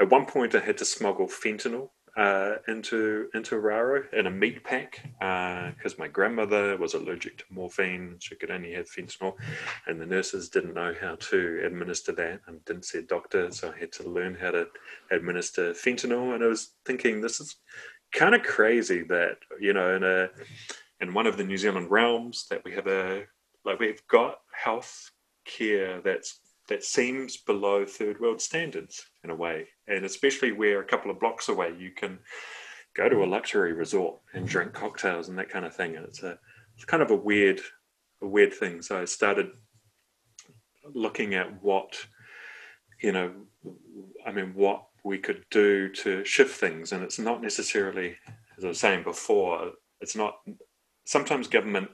at one point, I had to smuggle fentanyl uh, into into Raro in a meat pack because uh, my grandmother was allergic to morphine. She could only have fentanyl, and the nurses didn't know how to administer that and didn't see a doctor. So I had to learn how to administer fentanyl. And I was thinking, this is kind of crazy that you know in a in one of the New Zealand realms that we have a like we've got health care that's that seems below third world standards in a way. And especially where a couple of blocks away you can go to a mm-hmm. luxury resort and drink cocktails and that kind of thing. And it's a it's kind of a weird a weird thing. So I started looking at what you know I mean what we could do to shift things and it's not necessarily as I was saying before, it's not sometimes government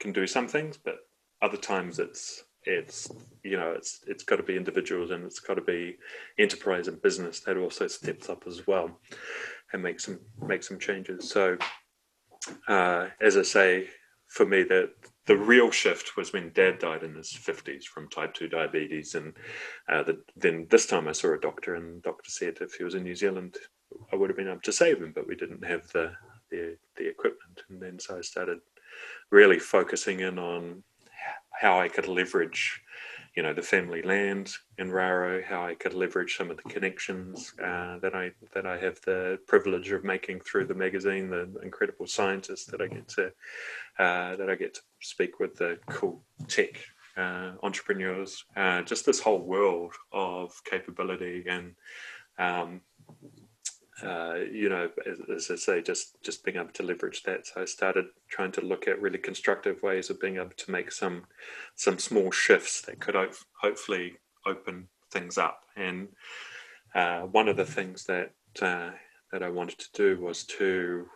can do some things, but other times it's it's you know it's it's got to be individuals and it's got to be enterprise and business that also steps up as well and make some make some changes. So uh, as i say for me that the real shift was when dad died in his 50s from type 2 diabetes and uh, the, then this time i saw a doctor and the doctor said if he was in new zealand i would have been able to save him but we didn't have the the, the equipment. And then so i started really focusing in on how I could leverage, you know, the family land in Raro, how I could leverage some of the connections uh, that I that I have the privilege of making through the magazine, the incredible scientists that I get to uh, that I get to speak with, the cool tech uh, entrepreneurs, uh, just this whole world of capability and um, uh, you know, as, as, I say, just just being able to leverage that. So I started trying to look at really constructive ways of being able to make some some small shifts that could ho- hopefully open things up. And uh, one of the things that uh, that I wanted to do was to,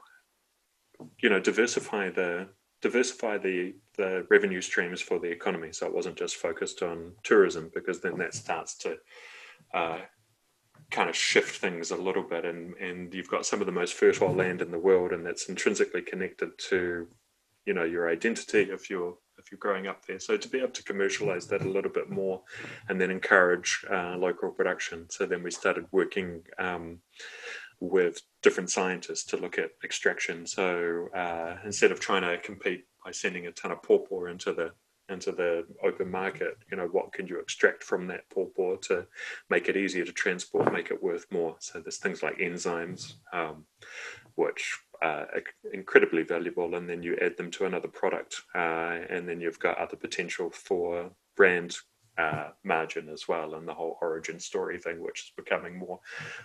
you know, diversify the diversify the the revenue streams for the economy. So it wasn't just focused on tourism because then that starts to uh, kind of shift things a little bit and and you've got some of the most fertile land in the world and that's intrinsically connected to you know your identity if you're if you're growing up there. So to be able to commercialize that a little bit more, and then encourage uh, local production. So then we started working um, with different scientists to look at extraction. So uh, instead of trying to compete by sending a ton of pawpaw into the into the open market, you know, what can you extract from that pawpaw to make it easier to transport, make it worth more? So there's things like enzymes, um, which are incredibly valuable, and then you add them to another product, uh, and then you've got other potential for brand uh, margin as well, and the whole origin story thing, which is becoming more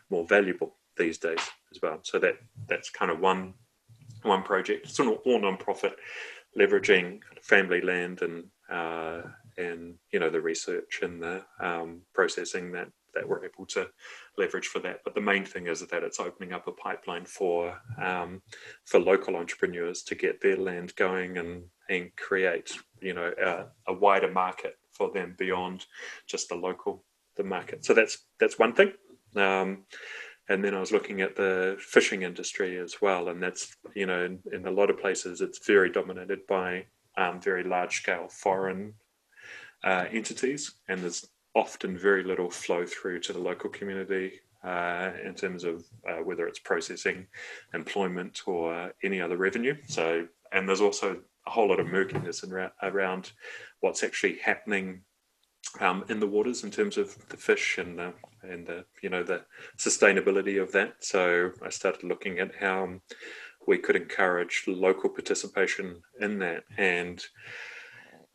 more valuable these days as well. So that that's kind of one one project. It's all, all non-profit, leveraging family land and uh, and you know the research and the um, processing that that we're able to leverage for that. But the main thing is that it's opening up a pipeline for um, for local entrepreneurs to get their land going and and create you know a, a wider market for them beyond just the local the market. So that's that's one thing. Um, and then I was looking at the fishing industry as well, and that's you know in, in a lot of places it's very dominated by um, very large scale foreign uh, entities, and there's often very little flow through to the local community uh, in terms of uh, whether it's processing, employment, or any other revenue. So, and there's also a whole lot of murkiness around, around what's actually happening um, in the waters in terms of the fish and the, and the you know the sustainability of that. So I started looking at how we could encourage local participation in that, and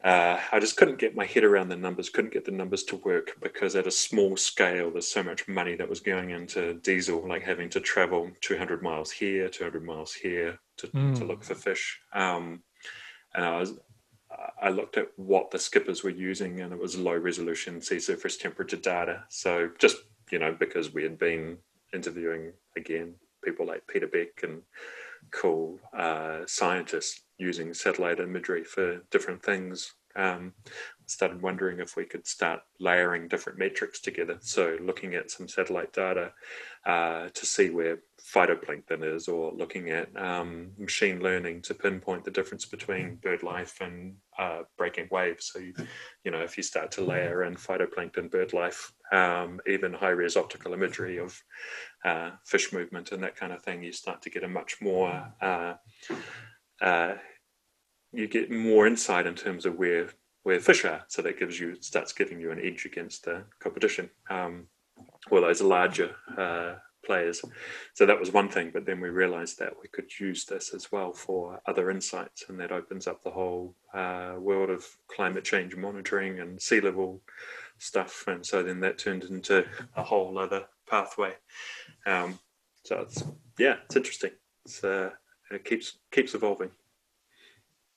uh, I just couldn't get my head around the numbers. Couldn't get the numbers to work because at a small scale, there's so much money that was going into diesel, like having to travel 200 miles here, 200 miles here to, mm. to look for fish. Um, and I was I looked at what the skippers were using, and it was low resolution sea surface temperature data. So just you know, because we had been interviewing again people like Peter Beck and cool uh, scientists using satellite imagery for different things. Um, started wondering if we could start layering different metrics together. So looking at some satellite data uh, to see where phytoplankton is, or looking at um, machine learning to pinpoint the difference between bird life and uh, breaking waves. So, you, you, know, if you start to layer in phytoplankton, bird life, um, even high res optical imagery of uh, fish movement and that kind of thing, you start to get a much more uh, uh, you get more insight in terms of where where fish are. So that gives you starts giving you an edge against the competition. Um, or those larger uh, players. So that was one thing. But then we realized that we could use this as well for other insights, and that opens up the whole uh, world of climate change monitoring and sea level stuff. And so then that turned into a whole other pathway. Um, so it's yeah, it's interesting. It's, uh, it keeps keeps evolving.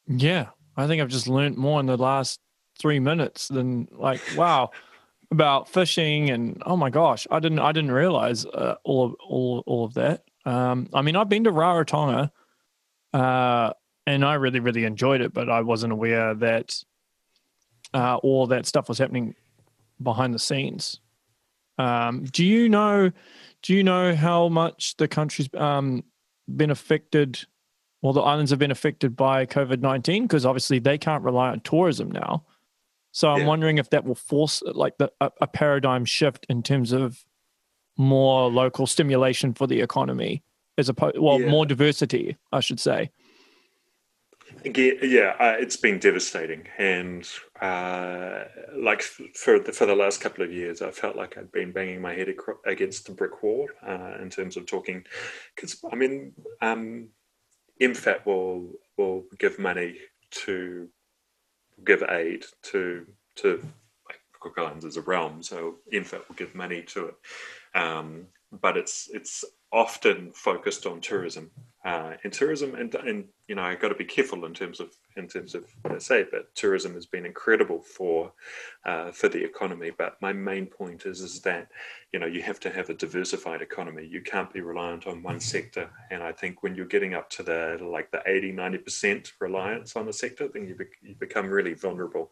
Yeah, I think I've just learned more in the last three minutes than like wow about fishing and oh my gosh, I didn't I didn't realize uh, all of all all of that. Um, I mean, I've been to Rarotonga, uh, and I really really enjoyed it, but I wasn't aware that uh, all that stuff was happening behind the scenes. Um, do you know? Do you know how much the country's um, been affected? Well, the islands have been affected by COVID nineteen because obviously they can't rely on tourism now. So I'm yeah. wondering if that will force like the, a, a, paradigm shift in terms of more local stimulation for the economy, as opposed well yeah. more diversity, I should say. Yeah, uh, it's been devastating, and uh, like for the, for the last couple of years, I felt like I'd been banging my head against the brick wall uh, in terms of talking. Because I mean, um, MFAT will will give money to give aid to to like Cook Islands as a realm, so MFAT will give money to it. Um, but it's it's often focused on tourism uh, in tourism and, and you know I got to be careful in terms of in terms of what I say but tourism has been incredible for uh, for the economy but my main point is is that you know you have to have a diversified economy. You can't be reliant on one sector and I think when you're getting up to the like the 80 90% reliance on a sector then you, be, you become really vulnerable.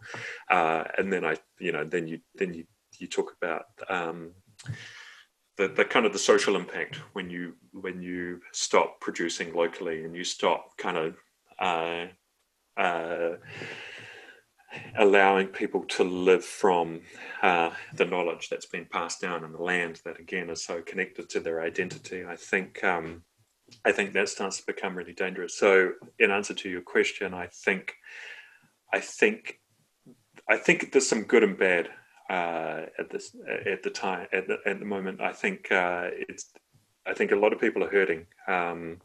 Uh, and then I you know then you then you you talk about um, the, the kind of the social impact when you when you stop producing locally and you stop kind of uh, uh, allowing people to live from uh, the knowledge that's been passed down in the land that again is so connected to their identity. I think um, I think that starts to become really dangerous. So, in answer to your question, I think I think I think there's some good and bad uh, at this at the time at the, at the moment. I think uh, it's I think a lot of people are hurting, um,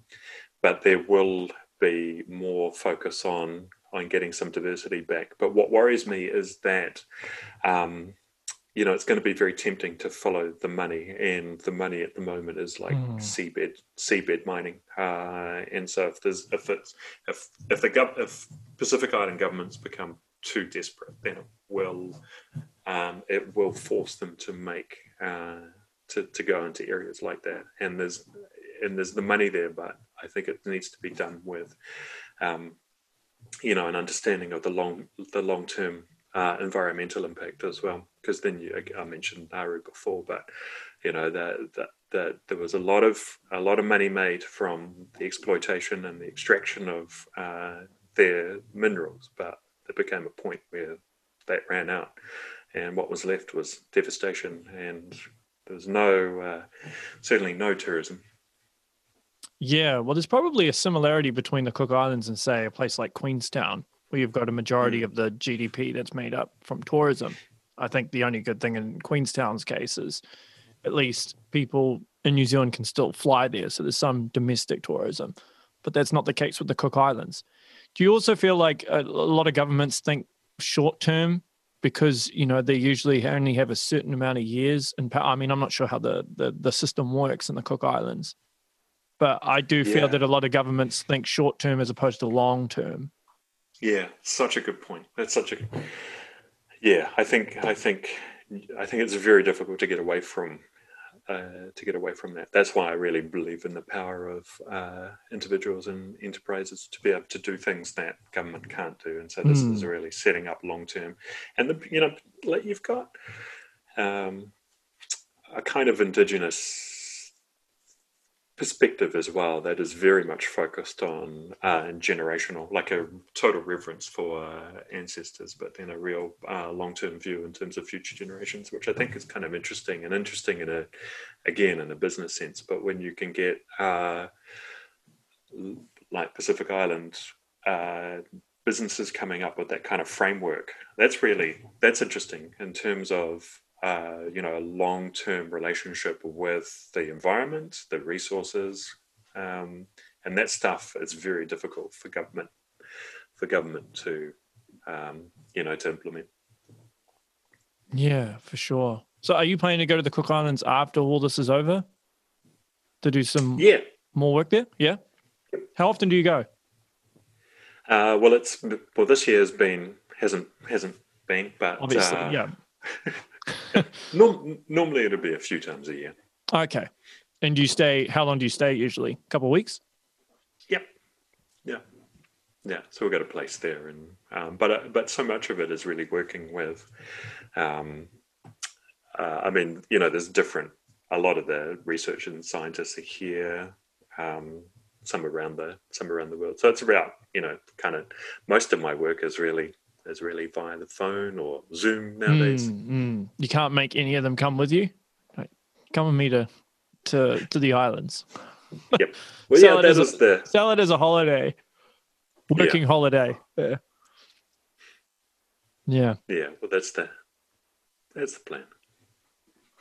but there will be more focus on on getting some diversity back. But what worries me is that, um, you know, it's going to be very tempting to follow the money, and the money at the moment is like mm. seabed seabed mining. Uh, and so if there's if it's if if the gov if Pacific Island governments become too desperate, then it will um, it will force them to make uh, to to go into areas like that. And there's and there's the money there, but I think it needs to be done with um, you know, an understanding of the long the long term uh, environmental impact as well. Because then you, I mentioned Nauru before, but you know that that that there was a lot of a lot of money made from the exploitation and the extraction of uh, their minerals, but there became a point where that ran out, and what was left was devastation, and there was no uh, certainly no tourism. Yeah, well, there's probably a similarity between the Cook Islands and, say, a place like Queenstown, where you've got a majority mm. of the GDP that's made up from tourism. I think the only good thing in Queenstown's case is at least people in New Zealand can still fly there. So there's some domestic tourism, but that's not the case with the Cook Islands. Do you also feel like a, a lot of governments think short term because you know they usually only have a certain amount of years and I mean I'm not sure how the, the the system works in the Cook Islands but I do feel yeah. that a lot of governments think short term as opposed to long term. Yeah, such a good point. That's such a yeah. I think I think I think it's very difficult to get away from uh, to get away from that. That's why I really believe in the power of uh, individuals and enterprises to be able to do things that government can't do. And so this mm. is hmm. really setting up long term. And the you know you've got um, a kind of indigenous perspective as well that is very much focused on uh, generational, like a total reverence for uh, ancestors, but then a real uh, long-term view in terms of future generations, which I think is kind of interesting and interesting in a, again, in a business sense. But when you can get uh, like Pacific Island uh, businesses coming up with that kind of framework, that's really that's interesting in terms of uh, you know, a long-term relationship with the environment, the resources, um, and that stuff is very difficult for government for government to, um, you know, to implement. Yeah, for sure. So, are you planning to go to the Cook Islands after all this is over to do some yeah more work there? Yeah. How often do you go? Uh, well, it's well this year has been hasn't hasn't been, but obviously, uh, yeah. Norm- normally, it'll be a few times a year. Okay. And do you stay? How long do you stay usually? A couple of weeks. Yep. Yeah. Yeah. So we've got a place there, and um, but uh, but so much of it is really working with. Um, uh, I mean, you know, there's different. A lot of the research and scientists are here. Um, some around the some around the world. So it's about you know, kind of most of my work is really is really via the phone or Zoom nowadays. Mm, mm. You can't make any of them come with you. come with me to to to the islands. Yep. Well, yeah, that was a, the sell it as a holiday, working yeah. holiday. Yeah. Yeah. Yeah. Well, that's the that's the plan.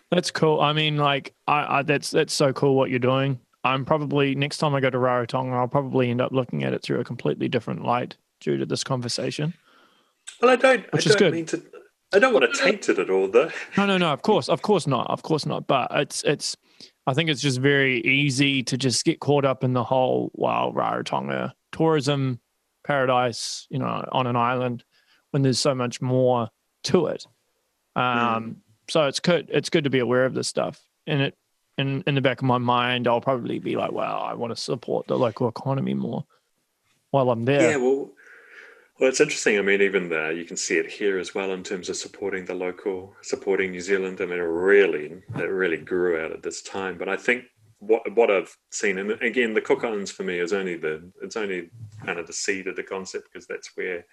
That's cool. I mean, like, I, I that's that's so cool what you're doing. I'm probably next time I go to Rarotonga, I'll probably end up looking at it through a completely different light due to this conversation. Well, I don't. Which I is don't good. Mean to, I don't want to taint it at all, though. No, no, no. Of course, of course not. Of course not. But it's it's. I think it's just very easy to just get caught up in the whole wow Rarotonga tourism paradise, you know, on an island when there's so much more to it. Um, mm. So it's good. It's good to be aware of this stuff, and it in in the back of my mind, I'll probably be like, "Wow, I want to support the local economy more." While I'm there, yeah. Well, well, it's interesting. I mean, even the, you can see it here as well in terms of supporting the local, supporting New Zealand. I mean, it really, it really grew out at this time. But I think, what what I've seen, and again, the Cook Islands for me is only the it's only kind of the seed of the concept because that's where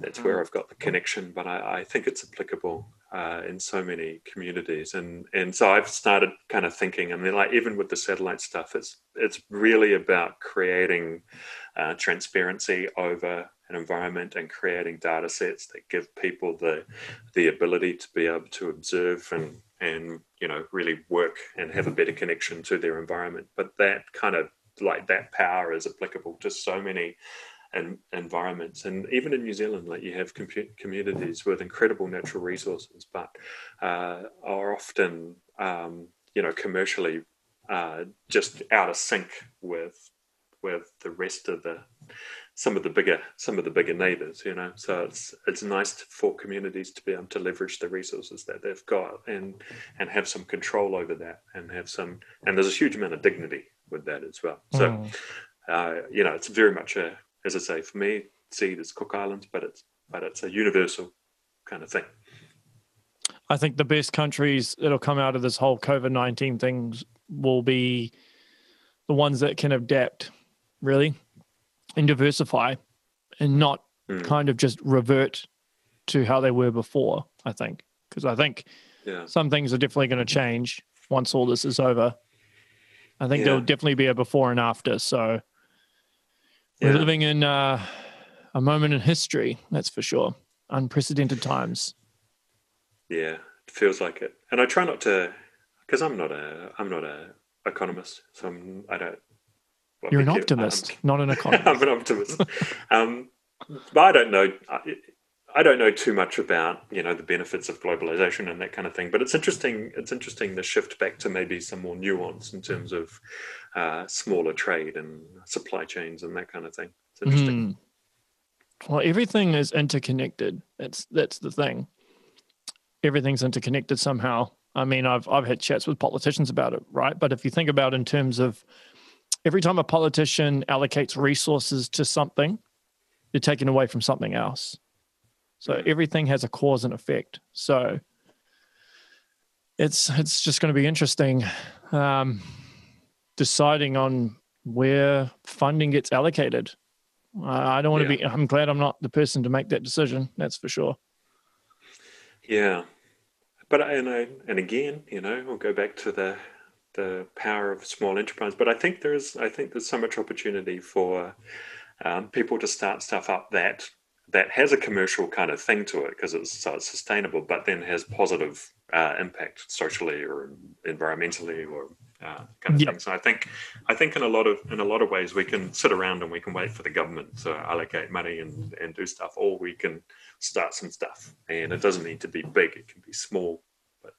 that's where I've got the connection. But I, I think it's applicable uh, in so many communities, and and so I've started kind of thinking. I mean, like even with the satellite stuff, it's it's really about creating uh, transparency over an environment and creating data sets that give people the the ability to be able to observe and and you know really work and have a better connection to their environment. But that kind of like that power is applicable to so many and environments. And even in new zealand like you have communities with incredible natural resources but uh, are often um, you know commercially uh, just out of sync with with the rest of the some of the bigger some of the bigger neighbors you know? So it's it's nice for communities to be able to leverage the resources that they've got and and have some control over that and have some and there's a huge amount of dignity with that as well. So mm. uh, you know it's very much a as i say for me see as cook islands but it's but it's a universal kind of thing. I think the best countries that'll come out of this whole covid-19 things will be the ones that can adapt really and diversify and not mm. kind of just revert to how they were before, I think. Because I think yeah. some things are definitely going to change once all this is over. I think yeah. there'll definitely be a before and after. So we're living in uh, a moment in history, that's for sure. Unprecedented times. Yeah, it feels like it. And I try not to, because I'm not a, I'm not a economist, so I'm, I don't You're an optimist, um, not an economist. I'm an optimist. um, but I don't know. I, I don't know too much about you know the benefits of globalization and that kind of thing. But it's interesting. It's interesting the shift back to maybe some more nuance in terms of uh, smaller trade and supply chains and that kind of thing. It's interesting. Mm. Well, everything is interconnected. That's that's the thing. Everything's interconnected somehow. I mean, I've I've had chats with politicians about it, right? But if you think about in terms of every time a politician allocates resources to something, they're taking away from something else. So everything has a cause and effect. So it's it's just going to be interesting um, deciding on where funding gets allocated. Uh, I don't want to be. I'm glad I'm not the person to make that decision. That's for sure. Yeah, but and I and again, you know, we'll go back to the the power of small enterprise. But I think there's I think there's so much opportunity for um, people to start stuff up that that has a commercial kind of thing to it because it's so it's sustainable, but then has positive uh, impact socially or environmentally or uh, kind of yep. thing. So I think I think in a lot of in a lot of ways we can sit around and we can wait for the government to allocate money and, and do stuff, or we can start some stuff. And it doesn't need to be big; it can be small, but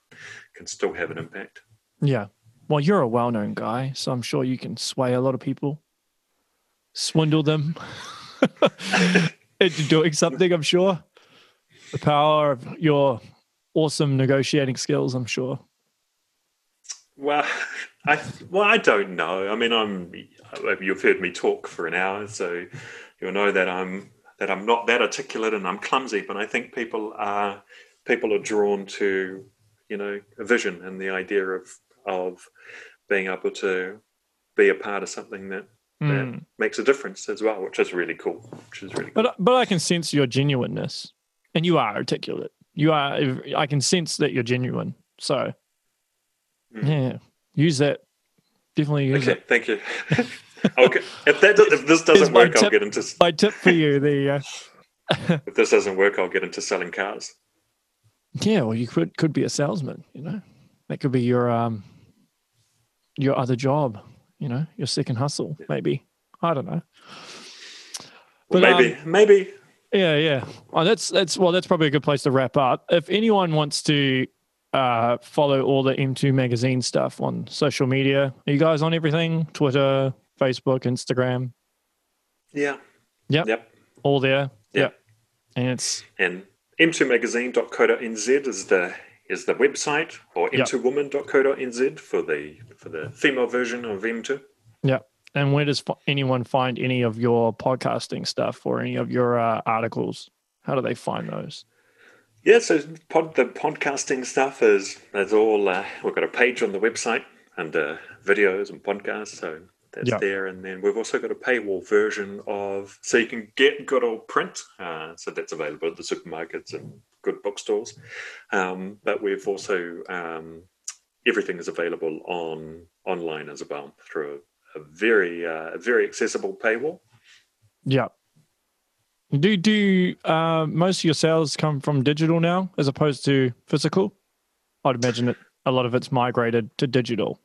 can still have an impact. Yeah, well, you're a well known guy, so I'm sure you can sway a lot of people, swindle them into doing something, I'm sure. The power of your awesome negotiating skills, I'm sure. Well, I well, I don't know. I mean, I'm you've heard me talk for an hour, so you'll know that I'm that I'm not that articulate and I'm clumsy. But I think people are people are drawn to you know a vision and the idea of of being able to be a part of something that that hmm. makes a difference as well, which is really cool. Which is really cool. But but I can sense your genuineness, and you are articulate. You are. I can sense that you're genuine. So mm. yeah, use that. Definitely use okay, it. Thank you. okay, if that if this doesn't work, tip, I'll get into my tip for you. You go. if this doesn't work, I'll get into selling cars. Yeah, well, you could could be a salesman. You know, that could be your um your other job, you know, your second hustle, maybe. I don't know. But, maybe, um, maybe. Yeah, yeah. Oh, that's that's well, that's probably a good place to wrap up. If anyone wants to uh, follow all the M2 magazine stuff on social media, are you guys on everything? Twitter, Facebook, Instagram? Yeah. Yep. Yep. All there. Yep. And it's and m2magazine.co.nz is the is the website or m2woman.co.nz for the for the female version of M2. Yeah. And where does anyone find any of your podcasting stuff or any of your uh, articles? How do they find those? Yeah, so pod, the podcasting stuff is is all. Uh, we've got a page on the website, under videos and podcasts. So that's Yeah. there. And then we've also got a paywall version of, so you can get good old print. Uh, so that's available at the supermarkets and good bookstores. Um, but we've also, um, everything is available on online as well through a, a very, uh, a very accessible paywall. Yeah. Do do uh, most of your sales come from digital now as opposed to physical? I'd imagine it. A lot of it's migrated to digital.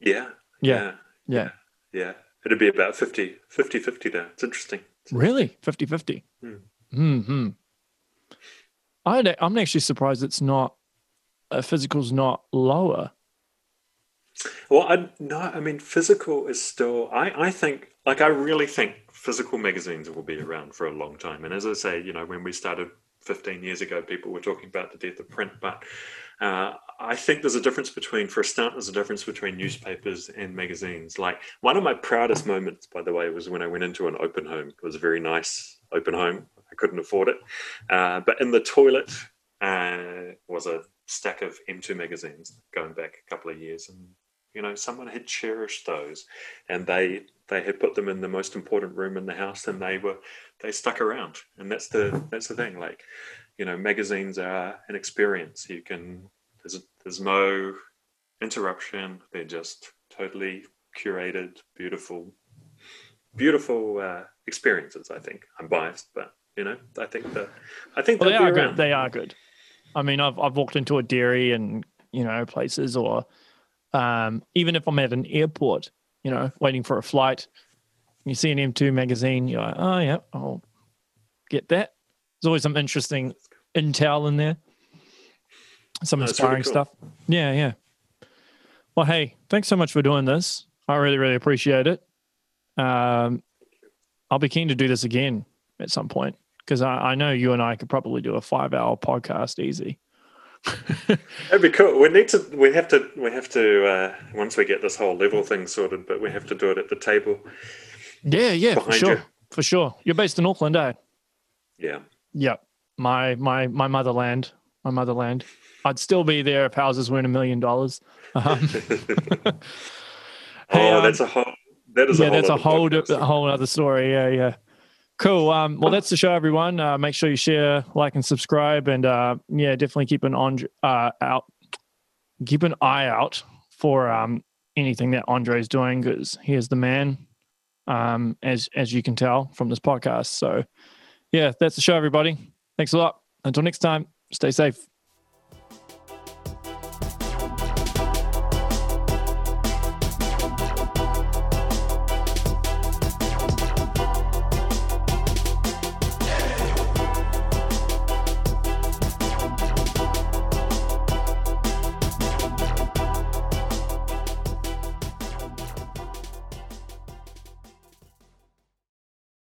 Yeah. Yeah. Yeah. Yeah. It'd be about 50, 50, 50 now. It's interesting. Really? 50 50. Hmm. hmm I'd, I'm actually surprised it's not, uh, physical's not lower. Well, I no, I mean physical is still. I I think like I really think physical magazines will be around for a long time. And as I say, you know, when we started 15 years ago, people were talking about the death of print, but uh, I think there's a difference between, for a start, there's a difference between newspapers and magazines. Like one of my proudest moments, by the way, was when I went into an open home. It was a very nice open home. I couldn't afford it, uh, but in the toilet uh, was a stack of M2 magazines going back a couple of years, and you know someone had cherished those, and they they had put them in the most important room in the house, and they were they stuck around, and that's the that's the thing. Like you know, magazines are an experience. You can there's there's no interruption. They're just totally curated, beautiful, beautiful uh, experiences. I think I'm biased, but you know, I think that I think Well, they are good. They are good. I mean, I've I've walked into a dairy and you know places, or um, even if I'm at an airport, you know, waiting for a flight, you see an M2 magazine, you're like, oh yeah, I'll get that. There's always some interesting intel in there, some No, it's really inspiring cool. stuff. Yeah, yeah. Well, hey, thanks so much for doing this. I really, really appreciate it. Um, I'll be keen to do this again at some point because I, I know you and I could probably do a five-hour podcast easy. That'd be cool. We need to. We have to. We have to. Uh, once we get this whole level thing sorted, but we have to do it at the table. Yeah, yeah, for sure, you. for sure. You're based in Auckland, eh? Yeah. Yep. My my my motherland, my motherland. I'd still be there if houses weren't a million dollars. Um, oh, Hey, um, that's a whole. That is yeah, a whole. that's a whole di- a whole other story. Yeah, yeah. Cool. Um, well, that's the show, everyone. Uh, make sure you share, like, and subscribe, and uh, yeah, definitely keep an on uh, out, keep an eye out for um, anything that Andre's doing because he is the man, um, as as you can tell from this podcast. So, yeah, that's the show, everybody. Thanks a lot. Until next time, stay safe.